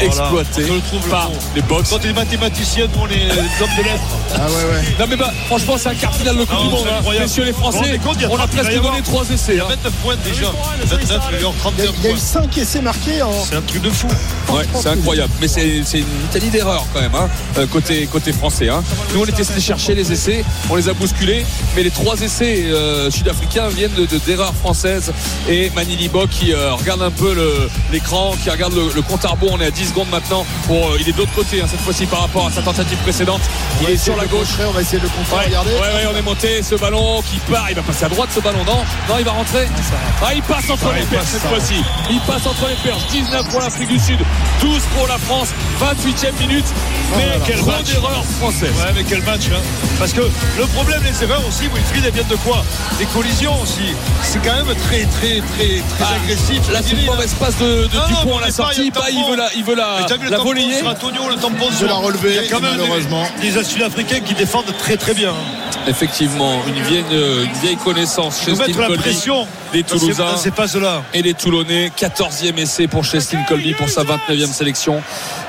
Exploité Je le trouve le par mot. les box. Quand t'es mathématicien, nous, on est hommes de lettres. Ah ouais, ouais. Non mais bah franchement c'est un quart final de Coupe Non, du Monde. c'est hein. incroyable. Messieurs les Français, compte, a on a 30, il va presque donné trois essais. hein. 29 points déjà. 29, il y a eu 32 Il y a, il y a eu points. 5 essais marqués en. C'est un truc de fou. Ouais, c'est incroyable. Mais c'est une Italie d'erreur quand même, hein, euh, côté, côté français. Hein. Nous, on était chercher les essais, on les a bousculés, mais les trois essais euh, sud-africains viennent de- de- d'erreurs françaises. Et Manili Bok qui euh, regarde un peu le- l'écran, qui regarde le, le compte à rebours. On est à 10 secondes maintenant. Pour, euh, il est de l'autre côté, hein, cette fois-ci par rapport à sa tentative précédente. On Il va est essayer sur la gauche. contrer, On va essayer de le contrer. Ouais, Regardez. ouais, ouais, on est monté. Ce ballon qui part, il va passer à droite ce ballon, non Non, il va rentrer. Ah, il passe entre Ouais, les il perches cette fois-ci. Il passe entre les perches. 19 pour l'Afrique du Sud, 12 pour la France, 28e minute. Mais là. quelle Trop grande erreur française. Ouais, mais quel match. Hein. Parce que le problème, les erreurs aussi, Wilfried, elles viennent de quoi? Des collisions aussi. C'est quand même très, très, très, très Ah, agressif. Là, c'est une mauvaise passe de, de Non, non, Dupont mais à la il sortie. Bah, il tampon. veut la, il veut la, vu le la Antonio, le tampon la relever, Il y a quand même des- malheureusement. des, Sud-Africains qui défendent très très bien. Effectivement, une vieille, une vieille connaissance chez Steve Colby pression des Toulousains dans ces passes-là. et les Toulonnais. 14e essai pour Chestin Colby pour sa 29e sélection.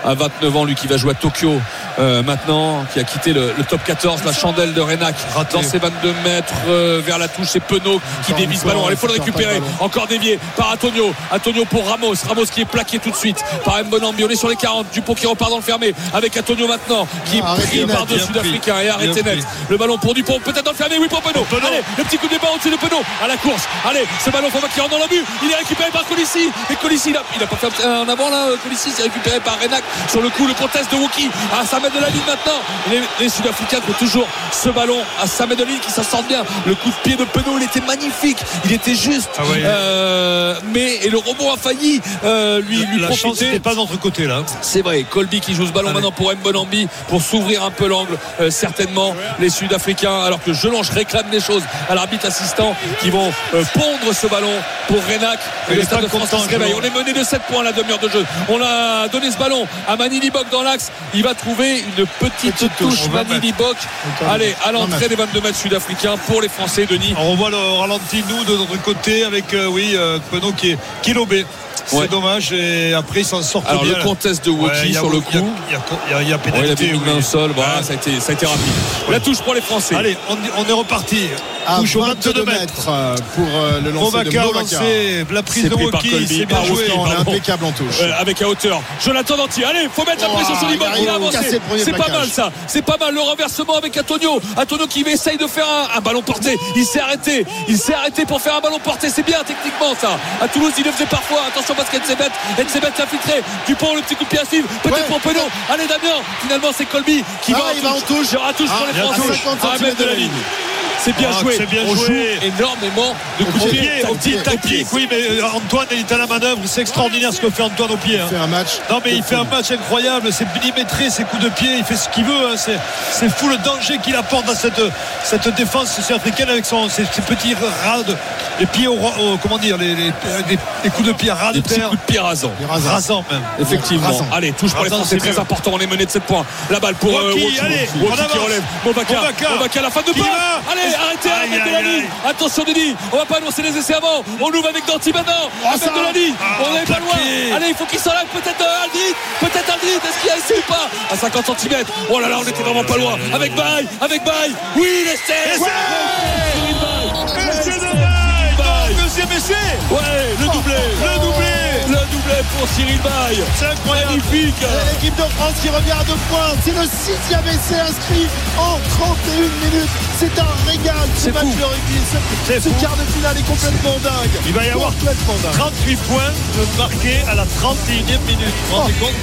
À 29 ans, lui qui va jouer à Tokyo euh, maintenant, qui a quitté le, le top 14, la chandelle de Renac dans ses 22 mètres euh, vers la touche. C'est Penaud qui Encore, dévie ce encore, ballon. Allez, il faut le récupérer. Encore dévié par Antonio. Antonio pour Ramos. Ramos qui est plaqué tout de suite par Mbonambi. On est sur les 40. Dupont qui repart dans le fermé avec Antonio maintenant qui Ah, arrêtez pris net, par deux bien Sud-Africains et arrêté net. Le ballon pour Dupont, peut-être dans le fermé. Oui, pour Penaud. Allez, le petit coup de départ au-dessus de Penaud à la course. Allez, ce ballon pour qui rentre dans le but. Il est récupéré par Colissi. Et Colissi, il a, il a pas fait un en avant là. Colissi, c'est récupéré par Renac sur le coup. Le contest de Wookie à 5 mètres de la ligne maintenant. Les, les Sud-Africains ont toujours ce ballon à 5 mètres de la ligne qui s'en sortent bien. Le coup de pied de Penaud, il était magnifique. Il était juste. Ah ouais. Euh, mais et le rebond a failli euh, lui, lui La profiter. pas notre côté là. C'est vrai, Colby qui joue ce ballon Allez. maintenant pour Mbonambi pour s'ouvrir un peu l'angle, euh, certainement les Sud-Africains, alors que Gelange réclame des choses à l'arbitre assistant qui vont euh, pondre ce ballon pour Renac. Et le Stade de France qui se réveille. On est mené de 7 points à la demi-heure de jeu. On a donné ce ballon à Manili Bok dans l'axe. Il va trouver une petite, Petite touche, Manili Bok. Attends, Allez, à l'entrée des 22 mètres sud-africains pour les Français, Denis. On revoit le ralenti nous de notre côté avec euh, oui Penaud qui est, qui est lobé. C'est Ouais. dommage et après ils s'en sortent Alors bien. le contest de Woki sur le il y a- coup. Il y a, il y a- il y a Ouais, il a pénalité. mis une main oui. au sol, voilà, Ouais. ça, a été, ça a été rapide. La touche pour les Français. Allez, on, on est reparti. à Touche au 22 22 mètres mètres. euh, pour euh, le lancer de Movaca la prise de Woki, c'est bien joué. Impeccable en touche. Euh, avec à hauteur. Jonathan Danti, allez, faut mettre la Oh, pression sur arrive il a avancé. C'est pas mal ça, c'est pas mal le renversement avec Antonio. Antonio qui essaye de faire un, un ballon porté. Il s'est arrêté, il s'est arrêté pour faire un ballon porté. C'est bien techniquement ça. À Toulouse, il le faisait parfois. Attention parce qu'Enzebet, Enzebet l'a filtré. Dupont, le petit coup de pied à suivre. Peut-être Ouais. pour Penaud. Allez Damien, finalement c'est Colby qui Ah, va, il va en touche. Il y aura touche pour Ah, les Français. touche. 50 à un mètre de la ligne. C'est bien Ah, joué. c'est bien On joué. joue énormément de coups de pied, au pied, tactique, oui, mais euh, Antoine est à la manœuvre, c'est extraordinaire ce que fait Antoine au pied. hein. Il fait un match. Non mais il fait un match incroyable, c'est millimétré, ses coups de pied, il fait ce qu'il veut, hein. c'est, fou le danger qu'il apporte dans cette, cette défense sud-africaine avec son, ses, ses petits ras de, les pieds au, au- comment dire, les, les- les- les coups de pied à ras de terre, coups de pied rasants. Il rase. rasant même. Effectivement. Rasant. Allez, touche pour les Rasant, Français, c'est très mieux. important. On est mené de 7 points. La balle pour euh, Woki, Woki. allez, Woki qui relève. Movaca. Movaca. Movaca, la fin de va Allez, arrêtez, Aïe, arrêtez de la aïe, ligne. aïe. Attention, Denis. On va pas annoncer les essais avant. On ouvre avec Danti maintenant. Oh, ligne. Ah, on n'est pas plaqué. loin. Allez, il faut qu'il s'enlève. Peut-être euh, Aldrit. Peut-être Aldrit. Est-ce qu'il y a essai ou pas? À 50 cm. Oh là là, on était vraiment pas loin. Avec Baye. Avec Baye. Oui, l'essai. Deuxième essai, Ouais, le doublé. le doublé, Le doublé pour Cyril Baye. c'est incroyable. Magnifique. L'équipe de France qui revient à deux points. C'est le sixième essai inscrit en 31 minutes. C'est un régal ce C'est match de rugby. Ce, quart de finale est complètement dingue. Il va y avoir complètement dingue. 38 points de marqués à la 31e minute. Vous vous rendez compte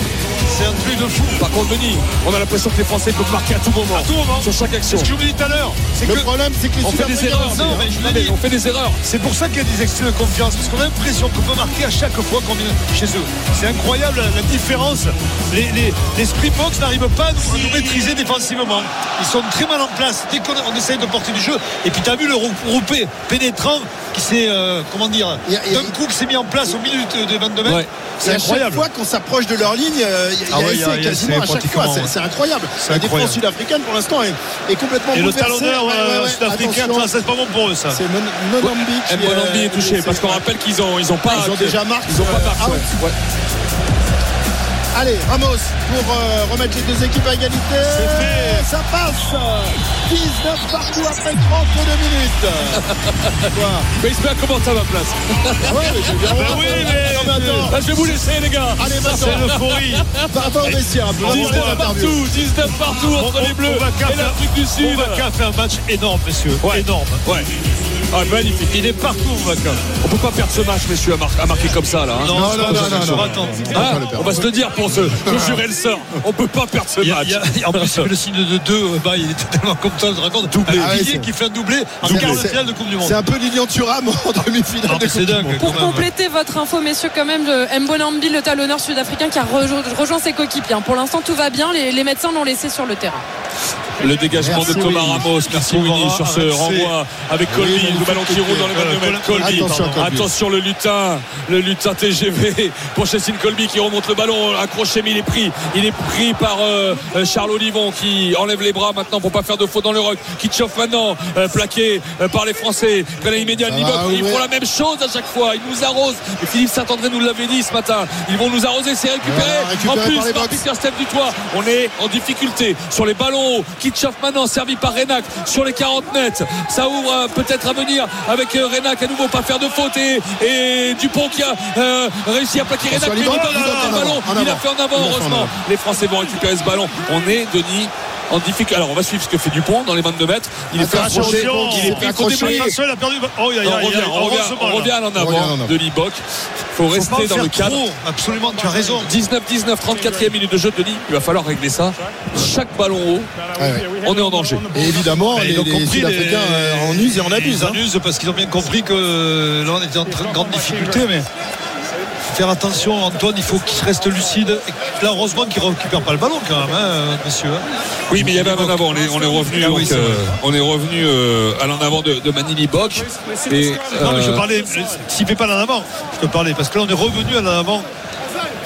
C'est un truc de fou. Par contre, Denis, on a l'impression que les Français peuvent marquer à tout moment. À tout moment. Sur chaque action. Ce que je vous dis tout à l'heure, c'est Le que problème, c'est que les On fait des erreurs. non, mais je Non, le mais dis. on fait des erreurs. C'est pour ça qu'il y a des excès de confiance, parce qu'on a l'impression qu'on peut marquer à chaque fois qu'on vient chez eux. C'est incroyable la, différence. Les, les, les Springboks n'arrivent pas à nous, à nous maîtriser défensivement. Ils sont très mal en place dès qu'on on essaye de porter du jeu. Et puis tu as vu le rou- roupé pénétrant qui s'est, euh, comment dire, d'un coup qui s'est mis en place au milieu de, de 22 mètres. Ouais. C'est à chaque incroyable. fois qu'on s'approche de leur ligne, euh, il y a, Ah il y a ouais, y quasiment à chaque fois. C'est incroyable. La défense incroyable. sud-africaine, pour l'instant, est, est complètement Et le talonneur Ouais, ouais, euh, ouais. sud-africain, c'est pas bon pour eux ça. C'est qui est touché parce qu'on rappelle qu'ils ont, ils ont pas. Ils ont déjà marqué, Ils ont pas marqué. Allez, Ramos pour euh, remettre les deux équipes à égalité. C'est fait. Ça passe. 19 partout après 32 minutes. Quoi Mais il se met à commenter à ma place. Ouais, mais j'ai bien Ben oui, mais- Non, mais attends. Là, je vais vous laisser, les gars. Allez, C'est maintenant. l'euphorie. Va va au vestiaire. un peu. Va voir 19 l'interview. partout, 19 partout entre les Bleus Ovaka et l'Afrique du Sud. Ovaka fait un match énorme, messieurs. Ouais. Énorme. Ouais. Ah, magnifique. Il est partout, Ovaka. On peut pas perdre ce match, messieurs, à, mar- à marquer comme ça, là. hein. Non, non, non, non, non. Attends. Hein on va se le dire pour se jurer le sort. On peut pas perdre ce Il y a- match. il y a- en plus, le signe de 2. Bah, il était tellement content de raconter. Doublé. Un Ah ouais, qui fait un doublé en C'est- quart de finale de Coupe du Monde. C'est un peu Lilian Thuram en demi-finale Ah, de du. Monde. Pour même. compléter votre info, messieurs, quand même, de Mbonambi, le talonneur sud-africain qui a rejo- rejoint ses coéquipiers. hein. Pour l'instant, tout va bien. Les, les médecins l'ont laissé sur le terrain. Le dégagement Merci, de Thomas. Ramos. Merci Winnie sur ce renvoi avec Colby. Le ballon qui roule dans les Euh, 22 mètres. Colby. Attention, Colby. Attention le lutin. Le lutin TGV pour Chessine Colby qui remonte le ballon. Accroché mais il est pris. Il est pris par euh, euh, Charles Olivon qui enlève les bras maintenant pour pas faire de faute dans le rock. Qui chauffe maintenant. euh, plaqué euh, par les Français. Prenez immédiat va, Ils font la même chose à chaque fois. Ils nous arrosent. Et Philippe Saint-André nous l'avait dit ce matin. Ils vont nous arroser. C'est récupéré. En plus par par. Peter Steph du toit. On est en difficulté sur les ballons hauts. Kitchoff maintenant servi par Renac sur les 40 mètres. Ça ouvre euh, peut-être à venir avec euh, Renac à nouveau pas faire de faute et, et Dupont qui a euh, réussi à plaquer Renac. Il avant, en Il a fait en avant Il heureusement. Les Français vont récupérer ce ballon. On est Denis en difficulté. Alors on va suivre ce que fait Dupont dans les 22 mètres. Il est. Dupont, Il est pris. Accroché. Attention, il a perdu. Oh, il y a, on revient, on revient, on revient en On revient en avant avant. de Liboc. Il faut rester dans le cadre. Absolument, tu as raison. 19-19, 34e minute de jeu, Denis. Il va falloir régler ça. Chaque ballon haut, on est en danger. Et évidemment, Mais les, Sud-Africains euh, en usent et en abusent. Ils hein. en usent parce qu'ils ont bien compris que là on était en grande difficulté mais faire attention Antoine il faut qu'il reste lucide et là heureusement qu'il ne récupère pas le ballon quand même hein, monsieur Oui, mais il y avait un en avant. On est, on est revenu, Ah oui, donc, c'est euh, vrai. on est revenu euh, à l'en avant de, de Manili Bock. Et, non mais je euh, parlais s'il ne fait pas l'en avant je te parlais parce que là on est revenu à l'en avant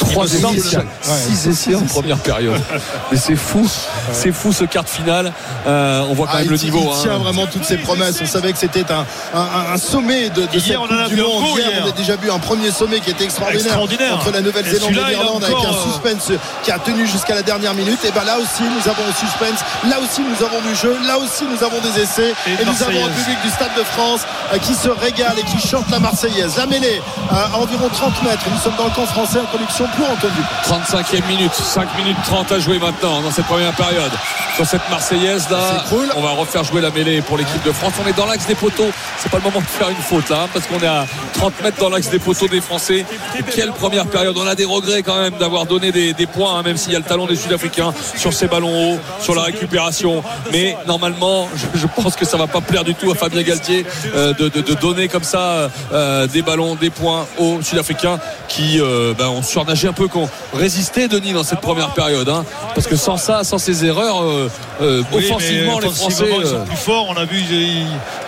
trois il me semble. essais, six essais en première période. Mais c'est fou, c'est fou ce quart de finale. Euh, on voit quand Ah, même le niveau. il hein. tient vraiment toutes ses promesses. On savait que c'était un, un- un sommet de, de Hier, cette on a du Monde. Hier, hier. on a déjà vu un premier sommet qui était extraordinaire, Extraordinaire. entre la Nouvelle-Zélande Et l'Irlande avec un euh, suspense qui a tenu jusqu'à la dernière minute. Et ben là aussi, nous avons un suspense. Là aussi, nous avons du jeu. Là aussi, nous avons des essais. Et nous avons un public du Stade de France euh, qui se régale et qui chante la Marseillaise. La mêlée à environ 30 mètres. Nous sommes dans le camp français en production pour Antoine Dupont. 35e minute, 5 minutes 30 à jouer maintenant dans cette première période. Sur cette Marseillaise là, on va refaire jouer la mêlée pour l'équipe de France. On est dans l'axe des poteaux. C'est pas le moment de faire une faute là, hein, parce qu'on est à 30 mètres dans l'axe des poteaux des Français. Et quelle première période. On a des regrets quand même d'avoir donné des, des points, hein, même s'il y a le talent des Sud-Africains sur ces ballons hauts, sur la récupération. Mais normalement, je, je pense que ça va pas plaire du tout à Fabien Galtier euh, de, de- de donner comme ça euh, des ballons, des points aux Sud-Africains qui euh, ben, ont surnagé un peu, qui ont résisté Denis dans cette première période. hein. parce que sans ça, sans ces erreurs, euh, euh, Oui, offensivement, les Français. ils sont euh, plus forts. On a vu,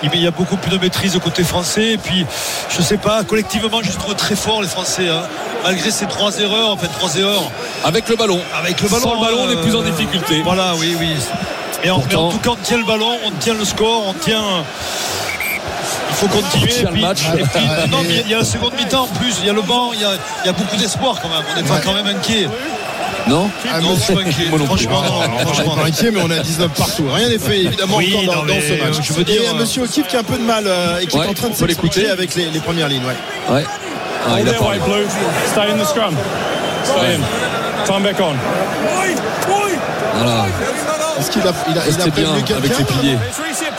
il, y a beaucoup plus de maîtrise côté français. Et puis, je sais pas, collectivement, je trouve très forts, les Français. hein. Malgré ces trois erreurs, en fait, trois erreurs. avec le ballon. Avec le ballon. Sans le ballon, on est plus en difficulté. Voilà, oui, oui. Mais en, mais en Pourtant- tout cas, on tient le ballon, on tient le score, on tient. Il faut continuer. tient le et puis- match. et puis- non, mais il y a- il y a la seconde mi-temps en plus, il y a le banc, il y a, il y a beaucoup d'espoir quand même. On n'est pas quand même inquiet. Non Ah, non, je suis pas inquiet. Moi non plus. Franchement, non. On n'est Franchement, pas non. inquiet, mais on a 19 partout. Rien n'est fait, évidemment, Oui, encore dans, non, ce match. je veux dire, euh, monsieur O'Keefe qui a un peu de mal euh, et qui Ouais, est en train de s'expliquer avec les, les premières lignes. Ouais. Ouais. Ah, il a parlé. blue. Stay in the scrum. Stay in. Time back on. Voilà. Est-ce qu'il a, il a, il a avec les piliers.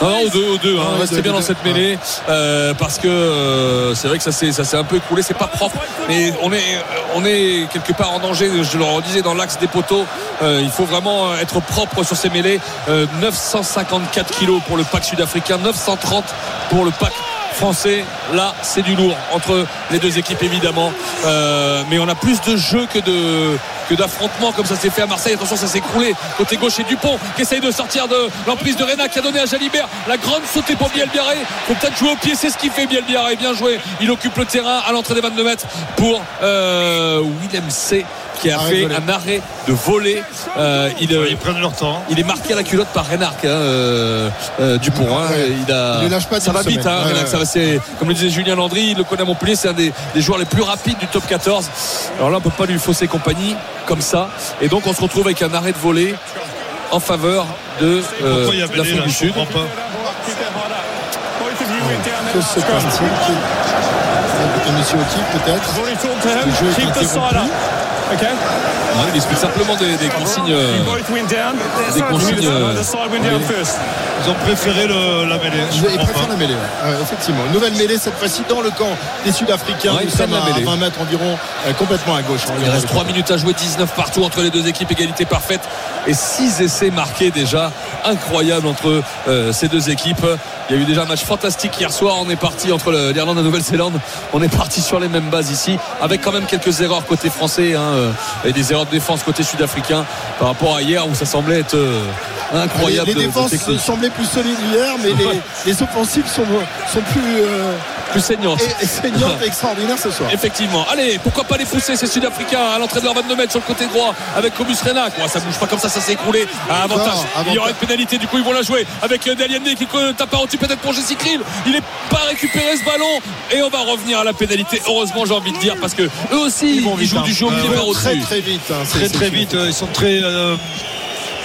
Non, non, aux deux, aux deux. Hein. Ouais, Restez bien deux, dans deux. cette mêlée euh, parce que euh, c'est vrai que ça s'est ça s'est un peu écroulé. C'est pas propre, mais on est on est quelque part en danger. Je le redisais dans l'axe des poteaux. Euh, il faut vraiment être propre sur ces mêlées. Euh, 954 kilos pour le pack sud-africain, 930 pour le pack français. Là, c'est du lourd entre les deux équipes évidemment. Euh, mais on a plus de jeu que de d'affrontements comme ça s'est fait à Marseille. Attention, ça s'est écroulé côté gauche et Dupont qui essaye de sortir de l'emprise de Rena qui a donné à Jalibert la grande sautée pour Biel Biarré. Faut peut-être jouer au pied, c'est ce qu'il fait Biel Biarré. Bien joué. Il occupe le terrain à l'entrée des 22 mètres pour euh, C qui a Arrêt fait un arrêt de volée. Euh, il, euh, Ils prennent leur temps. il est marqué à la culotte par Renard hein, euh, euh, Dupont. hein. Ouais. Il a, Il lui lâche pas ça va vite, hein, Ouais, Renard, ouais. ça va, c'est- comme le disait Julien Landry, il le connaît à Montpellier, c'est un des, des joueurs les plus rapides du top 14. Alors là, on peut pas lui fausser compagnie comme ça. Et donc, on se retrouve avec un arrêt de volée en faveur de euh, l'Afrique du Sud. pas. Qui- Écoutez, Monsieur O'Keefe, peut-être? Okay. Ouais, il explique simplement des, des consignes. euh, des consignes, euh. Ils ont préféré le- la mêlée. Je Il comprends préfère pas. la mêlée, ouais. Ouais, effectivement. Nouvelle mêlée cette fois-ci dans le camp des Sud-Africains. Ouais, ils Nous sommes à mêlée. 20 mètres environ, euh, complètement à gauche. hein. Il reste 3 minutes à jouer, 19 partout entre les deux équipes, égalité parfaite et 6 essais marqués déjà. Incroyable entre euh, ces deux équipes. Il y a eu déjà un match fantastique hier soir. On est parti entre l'Irlande et la Nouvelle-Zélande. On est parti sur les mêmes bases ici, avec quand même quelques erreurs côté français hein, et des erreurs de défense côté sud-africain par rapport à hier où ça semblait être euh, Incroyable. Les, les de- de défenses semblaient plus solides hier, mais les, les offensives sont, sont plus euh, plus saignante. et- et saignantes et extraordinaires ce soir. Effectivement. Allez, pourquoi pas les pousser ces Sud-Africains à l'entrée de leur 22 mètres sur le côté droit avec Comus Renac. Ouais, ça bouge pas comme ça, ça s'est écroulé. À avantage. Encore, Il y aura avantage. une pénalité, du coup ils vont la jouer avec euh, Dalienne qui tape par dessus peut-être pour Jesse Krill. Il n'est pas récupéré ce ballon et on va revenir à la pénalité. Heureusement, j'ai envie de dire parce que eux aussi ils, jouent hein. du jeu au Euh, pied par Très très vite. Hein, Très très vite, euh, ils sont très. euh,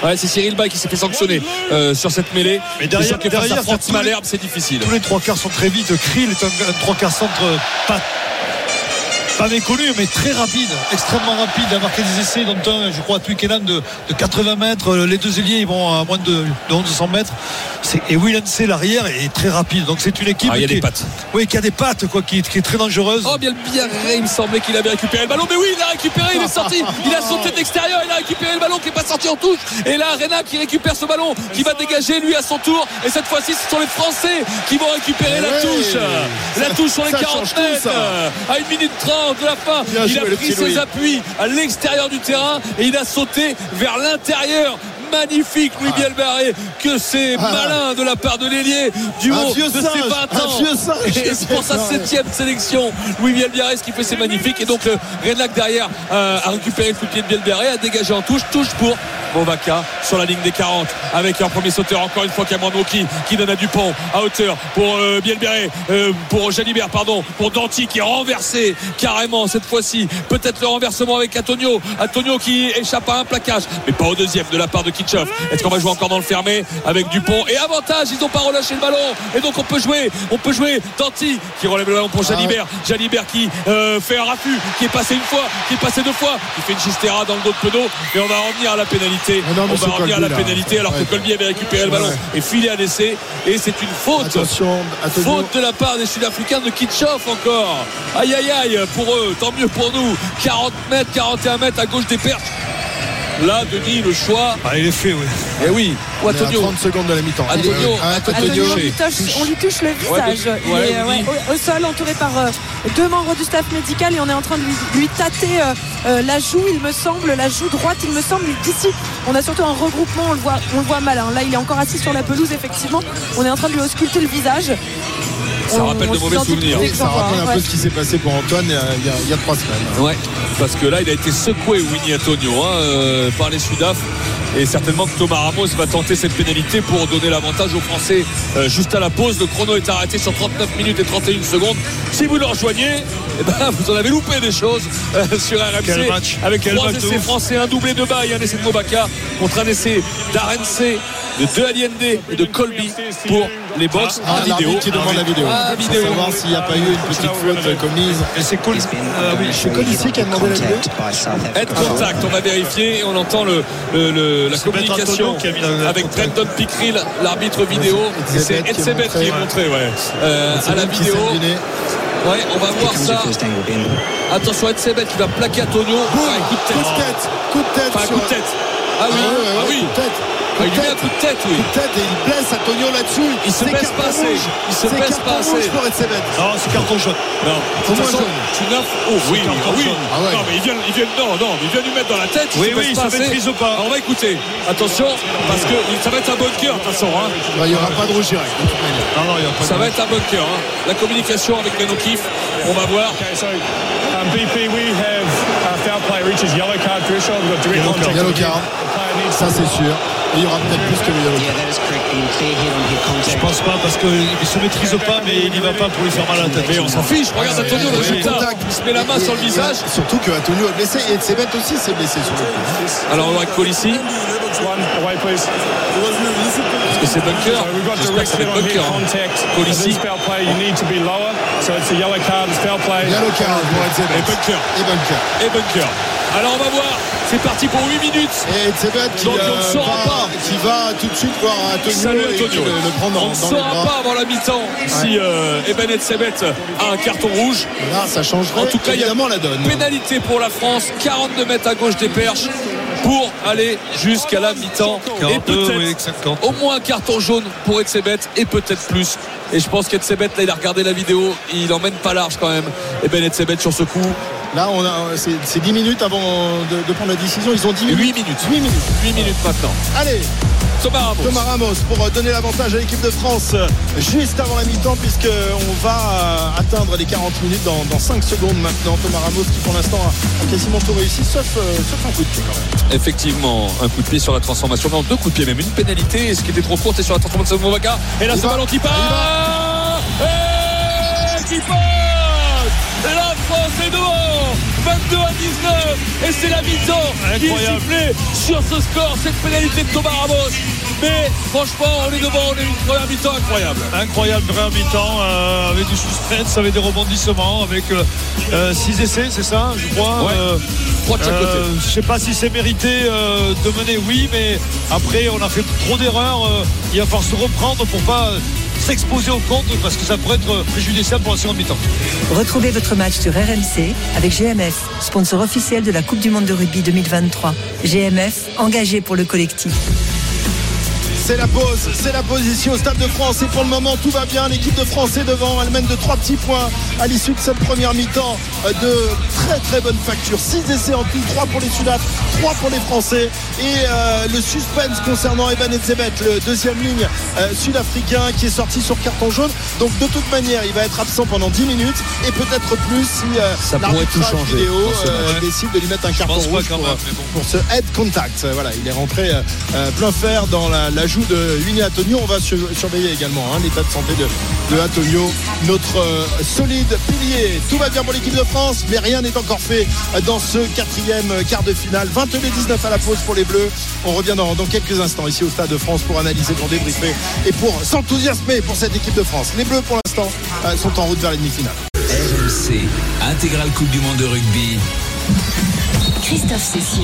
Ouais, c'est Cyril Bay qui s'est fait sanctionner euh, sur cette mêlée. Mais derrière- derrière, les- Malherbe, c'est difficile. tous les trois quarts sont très vite. Krill est un, un trois quarts centre pas, pas méconnu, mais très rapide, extrêmement rapide. Il a marqué des essais, dont un, je crois, à Twickenham de, de 80 mètres. Euh, Les deux ailiers, ils vont à moins de, de 1100 mètres. Et William C, l'arrière, est très rapide. Donc c'est une équipe Ah, il y a qui, des est- pattes. oui, qui a des pattes, quoi, qui, est- qui est très dangereuse. Oh bien bien il me semblait qu'il avait récupéré le ballon mais oui il a récupéré il est sorti il a sauté de l'extérieur il a récupéré le ballon qui n'est pas sorti en touche et là Rena qui récupère ce ballon qui va dégager lui à son tour et cette fois-ci ce sont les Français qui vont récupérer la touche la touche sur les Ça 40 change tout, mètres à 1 minute 30 de la fin Bien il joué, a pris Louis. ses appuis à l'extérieur du terrain et il a sauté vers l'intérieur magnifique Louis Bielbarré que c'est Ah. malin de la part de l'ailier du haut de ses singe, 20 un ans. vieux singe. et c'est pour sa septième sélection Louis Bielbiarré qui fait c'est magnifique. Et donc Redlac derrière euh, a récupéré le coup de pied de a dégagé en touche touche pour Bovaka sur la ligne des 40 avec un premier sauteur encore une fois Cameron Woki qui donne à Dupont à hauteur pour euh, euh, pour Jalibert pardon pour Danti qui est renversé carrément cette fois-ci. Peut-être le renversement avec Antonio. Antonio qui échappe à un plaquage mais pas au deuxième de la part de Kitchoff est-ce qu'on va jouer encore dans le fermé avec Dupont et avantage? Ils n'ont pas relâché le ballon et donc on peut jouer on peut jouer Danti qui relève le ballon pour Jalibert Jalibert qui euh, fait un raffut qui est passé une fois qui est passé deux fois qui fait une chistera dans le dos de Penaud et on va revenir à la pénalité non, on va revenir à la là. pénalité alors Ouais. que Colby avait récupéré le ballon Ouais. et filé à l'essai et c'est une faute Attention. Faute de la part des Sud-Africains de Kitchoff encore. Aïe aïe aïe pour eux, tant mieux pour nous. 40 mètres, 41 mètres à gauche des perches. Là, Denis, le choix. Ah, il est fait, oui. Eh oui, ou On est à Antonio. 30 secondes de la mi-temps. Antonio, hein, Antonio. Antonio, on lui, touche, on lui touche le visage. Ouais, il ouais, est ouais, au, au sol, entouré par euh, deux membres du staff médical, et on est en train de lui, lui tâter euh, euh, la joue, il me semble, la joue droite, il me semble. D'ici, on a surtout un regroupement, on le voit, on le voit mal. hein. Là, il est encore assis sur la pelouse, effectivement. On est en train de lui ausculter le visage. Ça rappelle de mauvais souvenirs. dégoûté, Ça rappelle un peu ce qui s'est passé pour Antoine il y a, il y a- trois semaines. Ouais, parce que là, il a été secoué, Winnie Antonio, hein, euh, par les Sudaf. Et certainement que Thomas Ramos va tenter cette pénalité pour donner l'avantage aux Français euh, juste à la pause. Le chrono est arrêté sur 39 minutes et 31 secondes. Si vous le rejoignez, eh ben, vous en avez loupé des choses euh, sur RMC. Quel match. Avec Quel trois match de essais français, un doublé de Baye, un essai de Mobaka contre un essai d'Arenc, de De Allende et de Colby pour les box Ah, en vidéo. qui demande la vidéo. Ah, Pour vidéo. savoir s'il n'y a pas eu une petite faute commise. Et c'est cool. Ah oui, C'est Colici qui a demandé la vidéo. Head contact, on va vérifier et on entend le, le- le- la communication a avec contact. Brendan Picril, l'arbitre vidéo. Et c'est Etzebeth qui est Etzebeth qui est montré. ouais, euh, à la vidéo. Ouais, on va voir ça. Attention, Etzebeth qui va plaquer Antonio. Boum, Ouais, coup de coup tête. de tête, coup de tête. Enfin, coup de tête. Ah oui, ah ouais, oui. Coup de tête. Il Coup de lui met un tête. coup de tête, oui. Coup de tête et il blesse Antonio là-dessus. Il se baisse pas assez. Il se baisse pas assez. pour. Non, c'est carton jaune. Non, de Au moins jaune. tu neuf. Oh oui, carton oui. jaune. Ah ouais. Non, mais il vient, il vient, non, non, il vient lui mettre dans la tête. Oui, oui, il pas se assez. maîtrise pas. Alors, on va écouter. Attention, parce que ça va être un bunker, de toute façon. Hein. Bah, Il n'y aura pas de rouge direct. Non, non, il n'y a pas Ça de va être un bunker. hein. La communication avec Beno Kif, on va voir. Okay, so um, BP, we have uh, foul play reaches yellow card threshold. We've got direct Yellow contact. card. Ça, c'est sûr. Et il y aura peut-être plus que head contact. Je pense pas parce qu'il ne se maîtrise pas, mais il n'y va pas pour lui faire mal à la tête. Mais on s'en fiche. Regarde Antonio, le résultat. contact. Il se met la main Et- sur le et- visage. Surtout que Antonio est blessé et Etzebeth aussi s'est blessé sur le coup. Alors, on va avec Colissi. Que c'est bunker J'espère que ça va être bunker. hein. contact. Colissi. This foul play, you need to be lower. So it's a yellow card, it's foul play. Yellow card pour Et bunker. Et bunker. Et bunker. Alors, on va voir. C'est parti pour 8 minutes. Et Etzebeth qui, Donc, on ne euh, saura va, pas. qui va tout de suite voir Antonio Salut Antonio. le, le prendre On ne saura pas avant la mi-temps si euh, Eben a un carton rouge. Là, ça changerait En tout cas, il y a évidemment la donne. pénalité pour la France, 42 mètres à gauche des perches pour aller jusqu'à la mi-temps. Et 42, peut-être oui, 50. au moins un carton jaune pour Etzebet et peut-être plus. Et je pense qu'Etzebet, là, il a regardé la vidéo, il emmène pas large quand même. Et Ben Etzebet sur ce coup, Là, on a, c'est, c'est 10 minutes avant de, de prendre la décision. Ils ont 10 minutes. 8 minutes. 8 minutes. 8 minutes maintenant. Allez, Thomas Ramos. Thomas Ramos pour euh, donner l'avantage à l'équipe de France euh, juste avant la mi-temps puisqu'on va euh, atteindre les 40 minutes dans, dans 5 secondes maintenant. Thomas Ramos qui pour l'instant a, quasiment tout réussi sauf, sauf un coup de pied quand même. Effectivement, un coup de pied sur la transformation. Non, deux coups de pied, même une pénalité. Ce qui était trop court, c'est sur la transformation de Movaca. Et là, Il ce va. ballon qui part. Et qui. France est devant. 22 à 19. Et c'est la mi-temps qui est sifflée sur ce score. Cette pénalité de Thomas Ramos. Mais franchement, on est devant. On eu une première mi-temps incroyable. Incroyable première mi-temps euh, avec du suspense, avec des rebondissements, avec 6 essais, c'est ça, je crois. Ouais. Euh, Trois de chaque euh, côté. je sais pas si c'est mérité euh, de mener, oui, mais après on a fait trop d'erreurs. euh, il va falloir se reprendre pour pas euh, s'exposer au compte parce que ça pourrait être préjudiciable pour la seconde mi-temps. Retrouvez votre match sur RMC avec GMF, sponsor officiel de la Coupe du Monde de rugby 2023. GMF, engagé pour le collectif. C'est la pause, c'est la pause ici au Stade de France et pour le moment tout va bien. L'équipe de France est devant, elle mène de 3 petits points à l'issue de cette première mi-temps euh, de très très bonne facture. 6 essais en tout, 3 pour les Sudaf, 3 pour les Français et euh, le suspense concernant Evan Etzebet, le deuxième ligne euh, sud-africain qui est sorti sur carton jaune. Donc de toute manière, il va être absent pendant 10 minutes et peut-être plus si euh, Ça pourrait tout l'arbitrage changer vidéo euh, décide de lui mettre un carton rouge pour, même, mais bon. pour ce head contact. Voilà, il est rentré plein fer dans la, la joue de Winnie Antonio. On va sur- surveiller également hein, l'état de santé de, de Antonio, notre euh, solide pilier. Tout va bien pour l'équipe de France, mais rien n'est encore fait euh, dans ce quatrième quart de finale. 22-19 à la pause pour les Bleus. On revient dans, dans quelques instants ici au Stade de France pour analyser, pour débriefer et pour s'enthousiasmer pour cette équipe de France. Les Bleus, pour l'instant, euh, sont en route vers les demi-finales. RMC, intégrale Coupe du Monde de rugby. Christophe Cécile.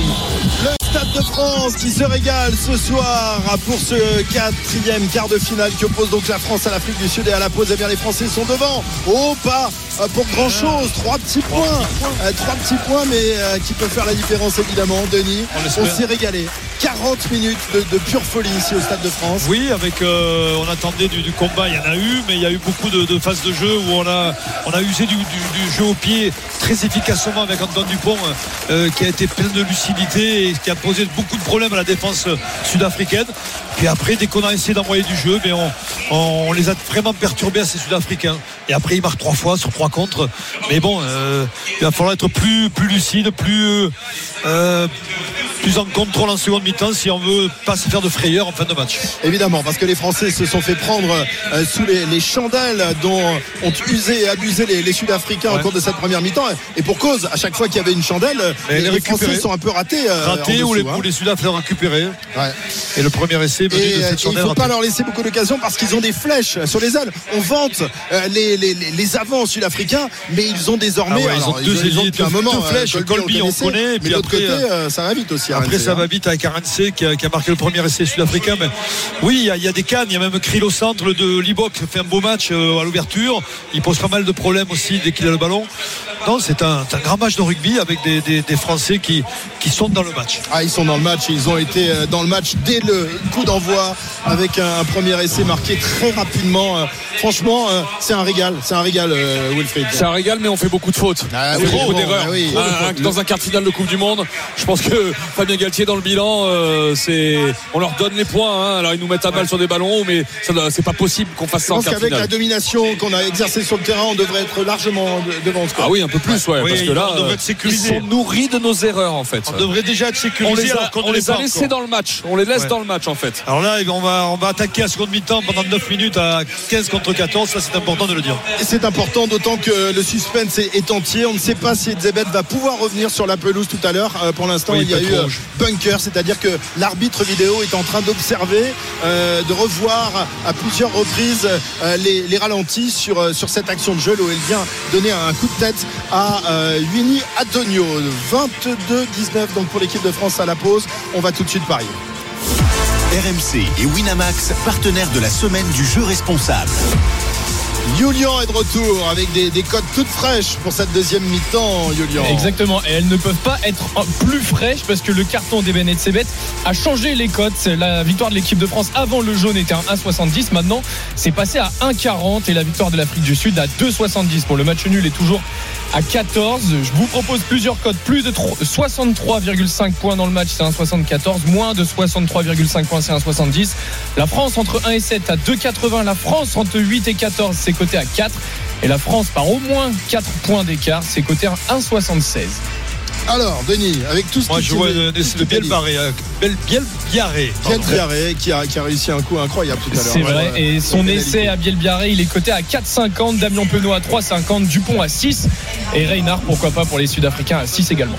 Le Stade de France qui se régale ce soir pour ce quatrième quart de finale qui oppose donc la France à l'Afrique du Sud et à la pause. Eh bien les Français sont devant. Oh pas euh, pour grand chose. Trois petits points. Euh, Trois petits points mais euh, qui peuvent faire la différence évidemment. Denis, On on s'est régalé. 40 minutes de, pure folie ici au Stade de France. Oui, avec euh, on attendait du, combat, il y en a eu, mais il y a eu beaucoup de, phases de jeu où on a usé du, jeu au pied très efficacement avec Antoine Dupont, euh, qui a été plein de lucidité et qui a posé beaucoup de problèmes à la défense sud-africaine. Puis après, dès qu'on a essayé d'envoyer du jeu, mais on, on les a vraiment perturbés à ces Sud-Africains. Et après, ils marquent trois fois sur trois contre. Mais bon, euh, il va falloir être plus plus lucide, plus euh, plus en contrôle en seconde mi-temps si on veut pas se faire de frayeur en fin de match. Évidemment, parce que les Français se sont fait prendre euh, sous les, les chandelles dont ont usé et abusé les, les Sud-Africains au cours de cette première mi-temps. Et pour cause, à chaque fois qu'il y avait une chandelle, les, les Français sont un peu ratés. raté en ou les, dessous, hein. ou les Sudaf l'ont récupéré. Ouais. Et le premier essai Et de euh, il ne faut pas leur laisser beaucoup d'occasions parce qu'ils ont des flèches sur les ailes. On vante euh, les, les, les, les avants sud-africains, mais ils ont désormais. Ah ouais, ils ont deux élites, un moment. deux euh, flèches. Colby, on connaissait, connaît, Mais l'autre après, côté, euh, euh, ça va vite aussi. Après, RMC, ça hein. va vite avec RNC qui a, qui a marqué le premier essai sud-africain. Mais oui, il y, a- des cannes. Il y a même Krill au centre de Libok qui fait un beau match euh, à l'ouverture. Il pose pas mal de problèmes aussi dès qu'il a le ballon. Non, c'est un, grand match de rugby avec des, des- des Français qui, qui sont dans le match. Ah, ils sont dans le match. Ils ont été euh, dans le match dès le coup d'envoi avec un, un premier essai marqué très rapidement. Euh, Franchement, euh, c'est un régal. C'est un régal, euh, Wilfried. C'est un régal, mais on fait beaucoup de fautes. Ah on oui, fait beaucoup bon, d'erreurs. oui. Un- un- dans un quart de finale de Coupe du Monde, je pense que Fabien Galtier dans le bilan, euh, c'est, on leur donne les points. hein. Alors ils nous mettent à mal sur des ballons, mais c'est pas possible qu'on fasse Je ça en pense quart de qu'avec la domination qu'on a exercée sur le terrain, on devrait être largement de- devant. Ah oui, un peu plus, ouais, Oui, parce que là, on devrait euh, ils sont nourris de nos erreurs en fait. On devrait déjà être On sécurisé les a, on les a laissés encore. dans le match. On les laisse Ouais. dans le match en fait. Alors là, on va, on va attaquer à seconde mi-temps pendant 9 minutes à 15 contre 14. Ça, c'est important de le dire. Et c'est important, d'autant que le suspense est, entier. On ne sait pas si Zebet va pouvoir revenir sur la pelouse tout à l'heure. Euh, pour l'instant, Oui, il y a eu euh, rouge. bunker, c'est-à-dire que l'arbitre vidéo est en train d'observer, euh, de revoir à plusieurs reprises euh, les, les ralentis sur, sur cette action de jeu où il vient donner un coup de tête à euh, Winnie Antonio. 22-19 donc pour l'équipe de France à la pause. On va tout de suite parier. RMC et Winamax, partenaires de la semaine du jeu responsable. Julian est de retour avec des, des codes toutes fraîches pour cette deuxième mi-temps, Julian. Exactement, et elles ne peuvent pas être plus fraîches parce que le carton des et Sebet a changé les cotes. La victoire de l'équipe de France avant le jaune était à 1,70. Maintenant, c'est passé à 1,40 et la victoire de l'Afrique du Sud à 2,70. Pour le match nul est toujours à 14. Je vous propose plusieurs codes. Plus de 63,5 points dans le match, c'est 1,74. Moins de 63,5 points, c'est 1,70. La France entre 1 et 7 à 2,80. La France entre 8 et 14, c'est coté à 4. Et la France par au moins 4 points d'écart, c'est coté à 1,76. Alors, Denis, avec tout ce Moi, que je vois veux- euh, Biel Biarré. Biel. Biarré, qui a, qui a réussi un coup incroyable tout à l'heure. C'est vrai. ouais. Et son essai à Bielbiarré, il est coté à 4,50. Damien Penaud à 3,50. Dupont à 6. Et Reynard, pourquoi pas pour les Sud-Africains à 6 également.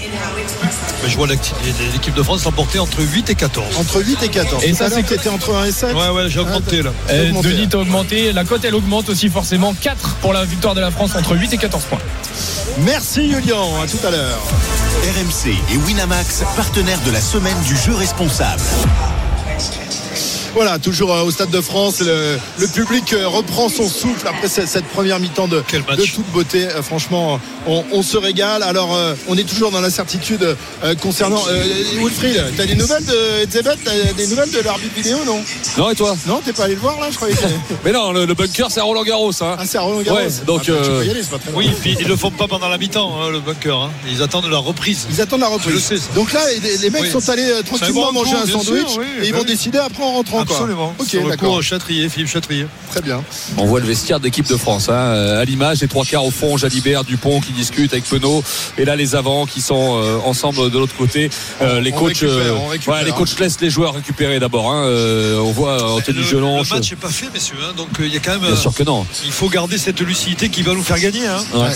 Mais je vois l'équipe de France l'emporter entre 8 et 14. Entre 8 et 14. Et Tout ça, c'est- t'étais entre 1 et 7. Ouais, ouais, j'ai augmenté là. Euh, augmenté, Denis, t'as augmenté. La cote, elle augmente aussi forcément. 4 pour la victoire de la France entre 8 et 14 points. Merci, Julian. À tout à l'heure. RMC et Winamax, partenaires de la semaine du jeu responsable. Peace. Voilà, toujours euh, au Stade de France, le, le public euh, reprend son souffle après cette, cette première mi-temps de, toute beauté. Euh, franchement, on, on se régale. Alors, on est toujours dans l'incertitude concernant euh, Wilfried. T'as des nouvelles de Etzebeth T'as des nouvelles de l'arbitre vidéo, non? Non, et toi? Non, t'es pas allé le voir là Je croyais que. Mais non, le, le bunker, c'est à Roland Garros. Hein. Ah, c'est à Roland Garros. Ouais, donc, Ah, bah, tu euh, peux y aller. Oui, puis ils le font pas pendant la mi-temps, hein, le bunker. hein. Ils attendent la reprise. Ils attendent la Je reprise. le sais, ça. Donc là, les, les mecs Oui. sont allés tranquillement manger coup, un sandwich sûr, oui, et ils bah vont oui. décider après en rentrant. Quoi. Absolument. Ok, Sur le Châtrier, Philippe Châtrier. Très bien. On voit le vestiaire de l'équipe de France. hein. Euh, À l'image, les trois quarts au fond, Jalibert, Dupont qui discutent avec Penaud. Et là, les avants qui sont euh, ensemble de l'autre côté. Euh, les coachs, récupère, on récupère, ouais, les hein. coachs laissent les joueurs récupérer d'abord. hein. Euh, on voit Anthony le, Gelon. le match n'est pas fait, messieurs. hein, donc il y a quand même. Bien sûr que non. Il faut garder cette lucidité qui va nous faire gagner. hein. Ouais. Ouais.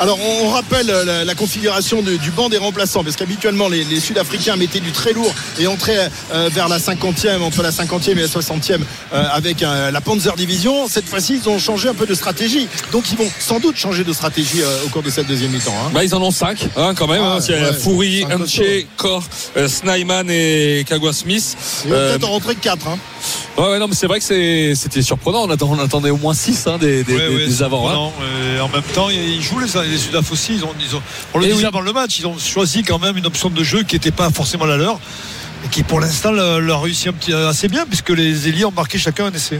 Alors on, rappelle la, la configuration de- du banc des remplaçants parce qu'habituellement les, les Sud-Africains mettaient du très lourd et entraient euh, vers la 50e, entre la 50e et la 60e euh, avec euh, la Panzer Division. Cette fois-ci ils ont changé un peu de stratégie. Donc ils vont sans doute changer de stratégie euh, au cours de cette deuxième mi-temps. hein. Bah, ils en ont 5 hein, quand même. Ah, hein. C'est ouais, Unche, costaud. Kor, euh, Snyman et Kagwa Smith. Ils vont Euh, peut-être en rentrer que 4. Hein. ouais, ouais, non, mais c'est vrai que c'était surprenant. On, attend- on attendait au moins 6 des, des, Ouais, des- ouais, des c'est avants. surprenant. En même temps, ils jouent les, les Sudaf aussi. Ils ont, ils ont- on le disait oui. avant le match, ils ont choisi quand même une option de jeu qui n'était pas forcément la leur. Qui pour l'instant leur réussit un petit, assez bien puisque les Éliés ont marqué chacun un essai.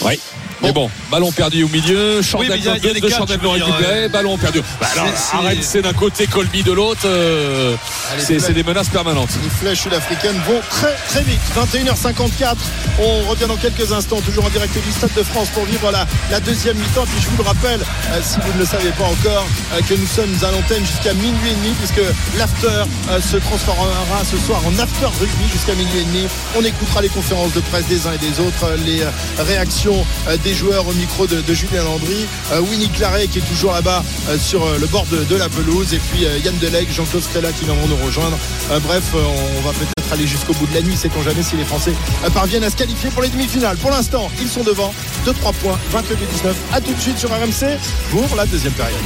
Ouais. Mais bon, ballon perdu au milieu, Oui, des Chandel récupéré, euh, ballon perdu. Bah alors, c'est- arrête, c'est d'un côté, Colby de l'autre. euh, c'est des menaces permanentes. Les flèches sud-africaines vont très très vite. 21h54. On revient dans quelques instants, toujours en direct du Stade de France pour vivre la, la deuxième mi-temps. Puis je vous le rappelle, euh, si vous ne le savez pas encore, euh, que nous sommes à l'antenne jusqu'à minuit et demi, puisque l'after se transformera ce soir en after rugby jusqu'à minuit et demi. On écoutera les conférences de presse des uns et des autres, les réactions euh, des joueurs au micro de, Julien Landry, euh, Winnie Claret qui est toujours là-bas euh, sur euh, le bord de, la pelouse, et puis Yann Delec, Jean-Claude Stella qui viendront nous rejoindre. Bref, on va peut-être aller jusqu'au bout de la nuit, sait-on jamais si les Français parviennent à se qualifier pour les demi-finales. Pour l'instant, ils sont devant, 2-3 points, 22-19. À tout de suite sur RMC pour la deuxième période.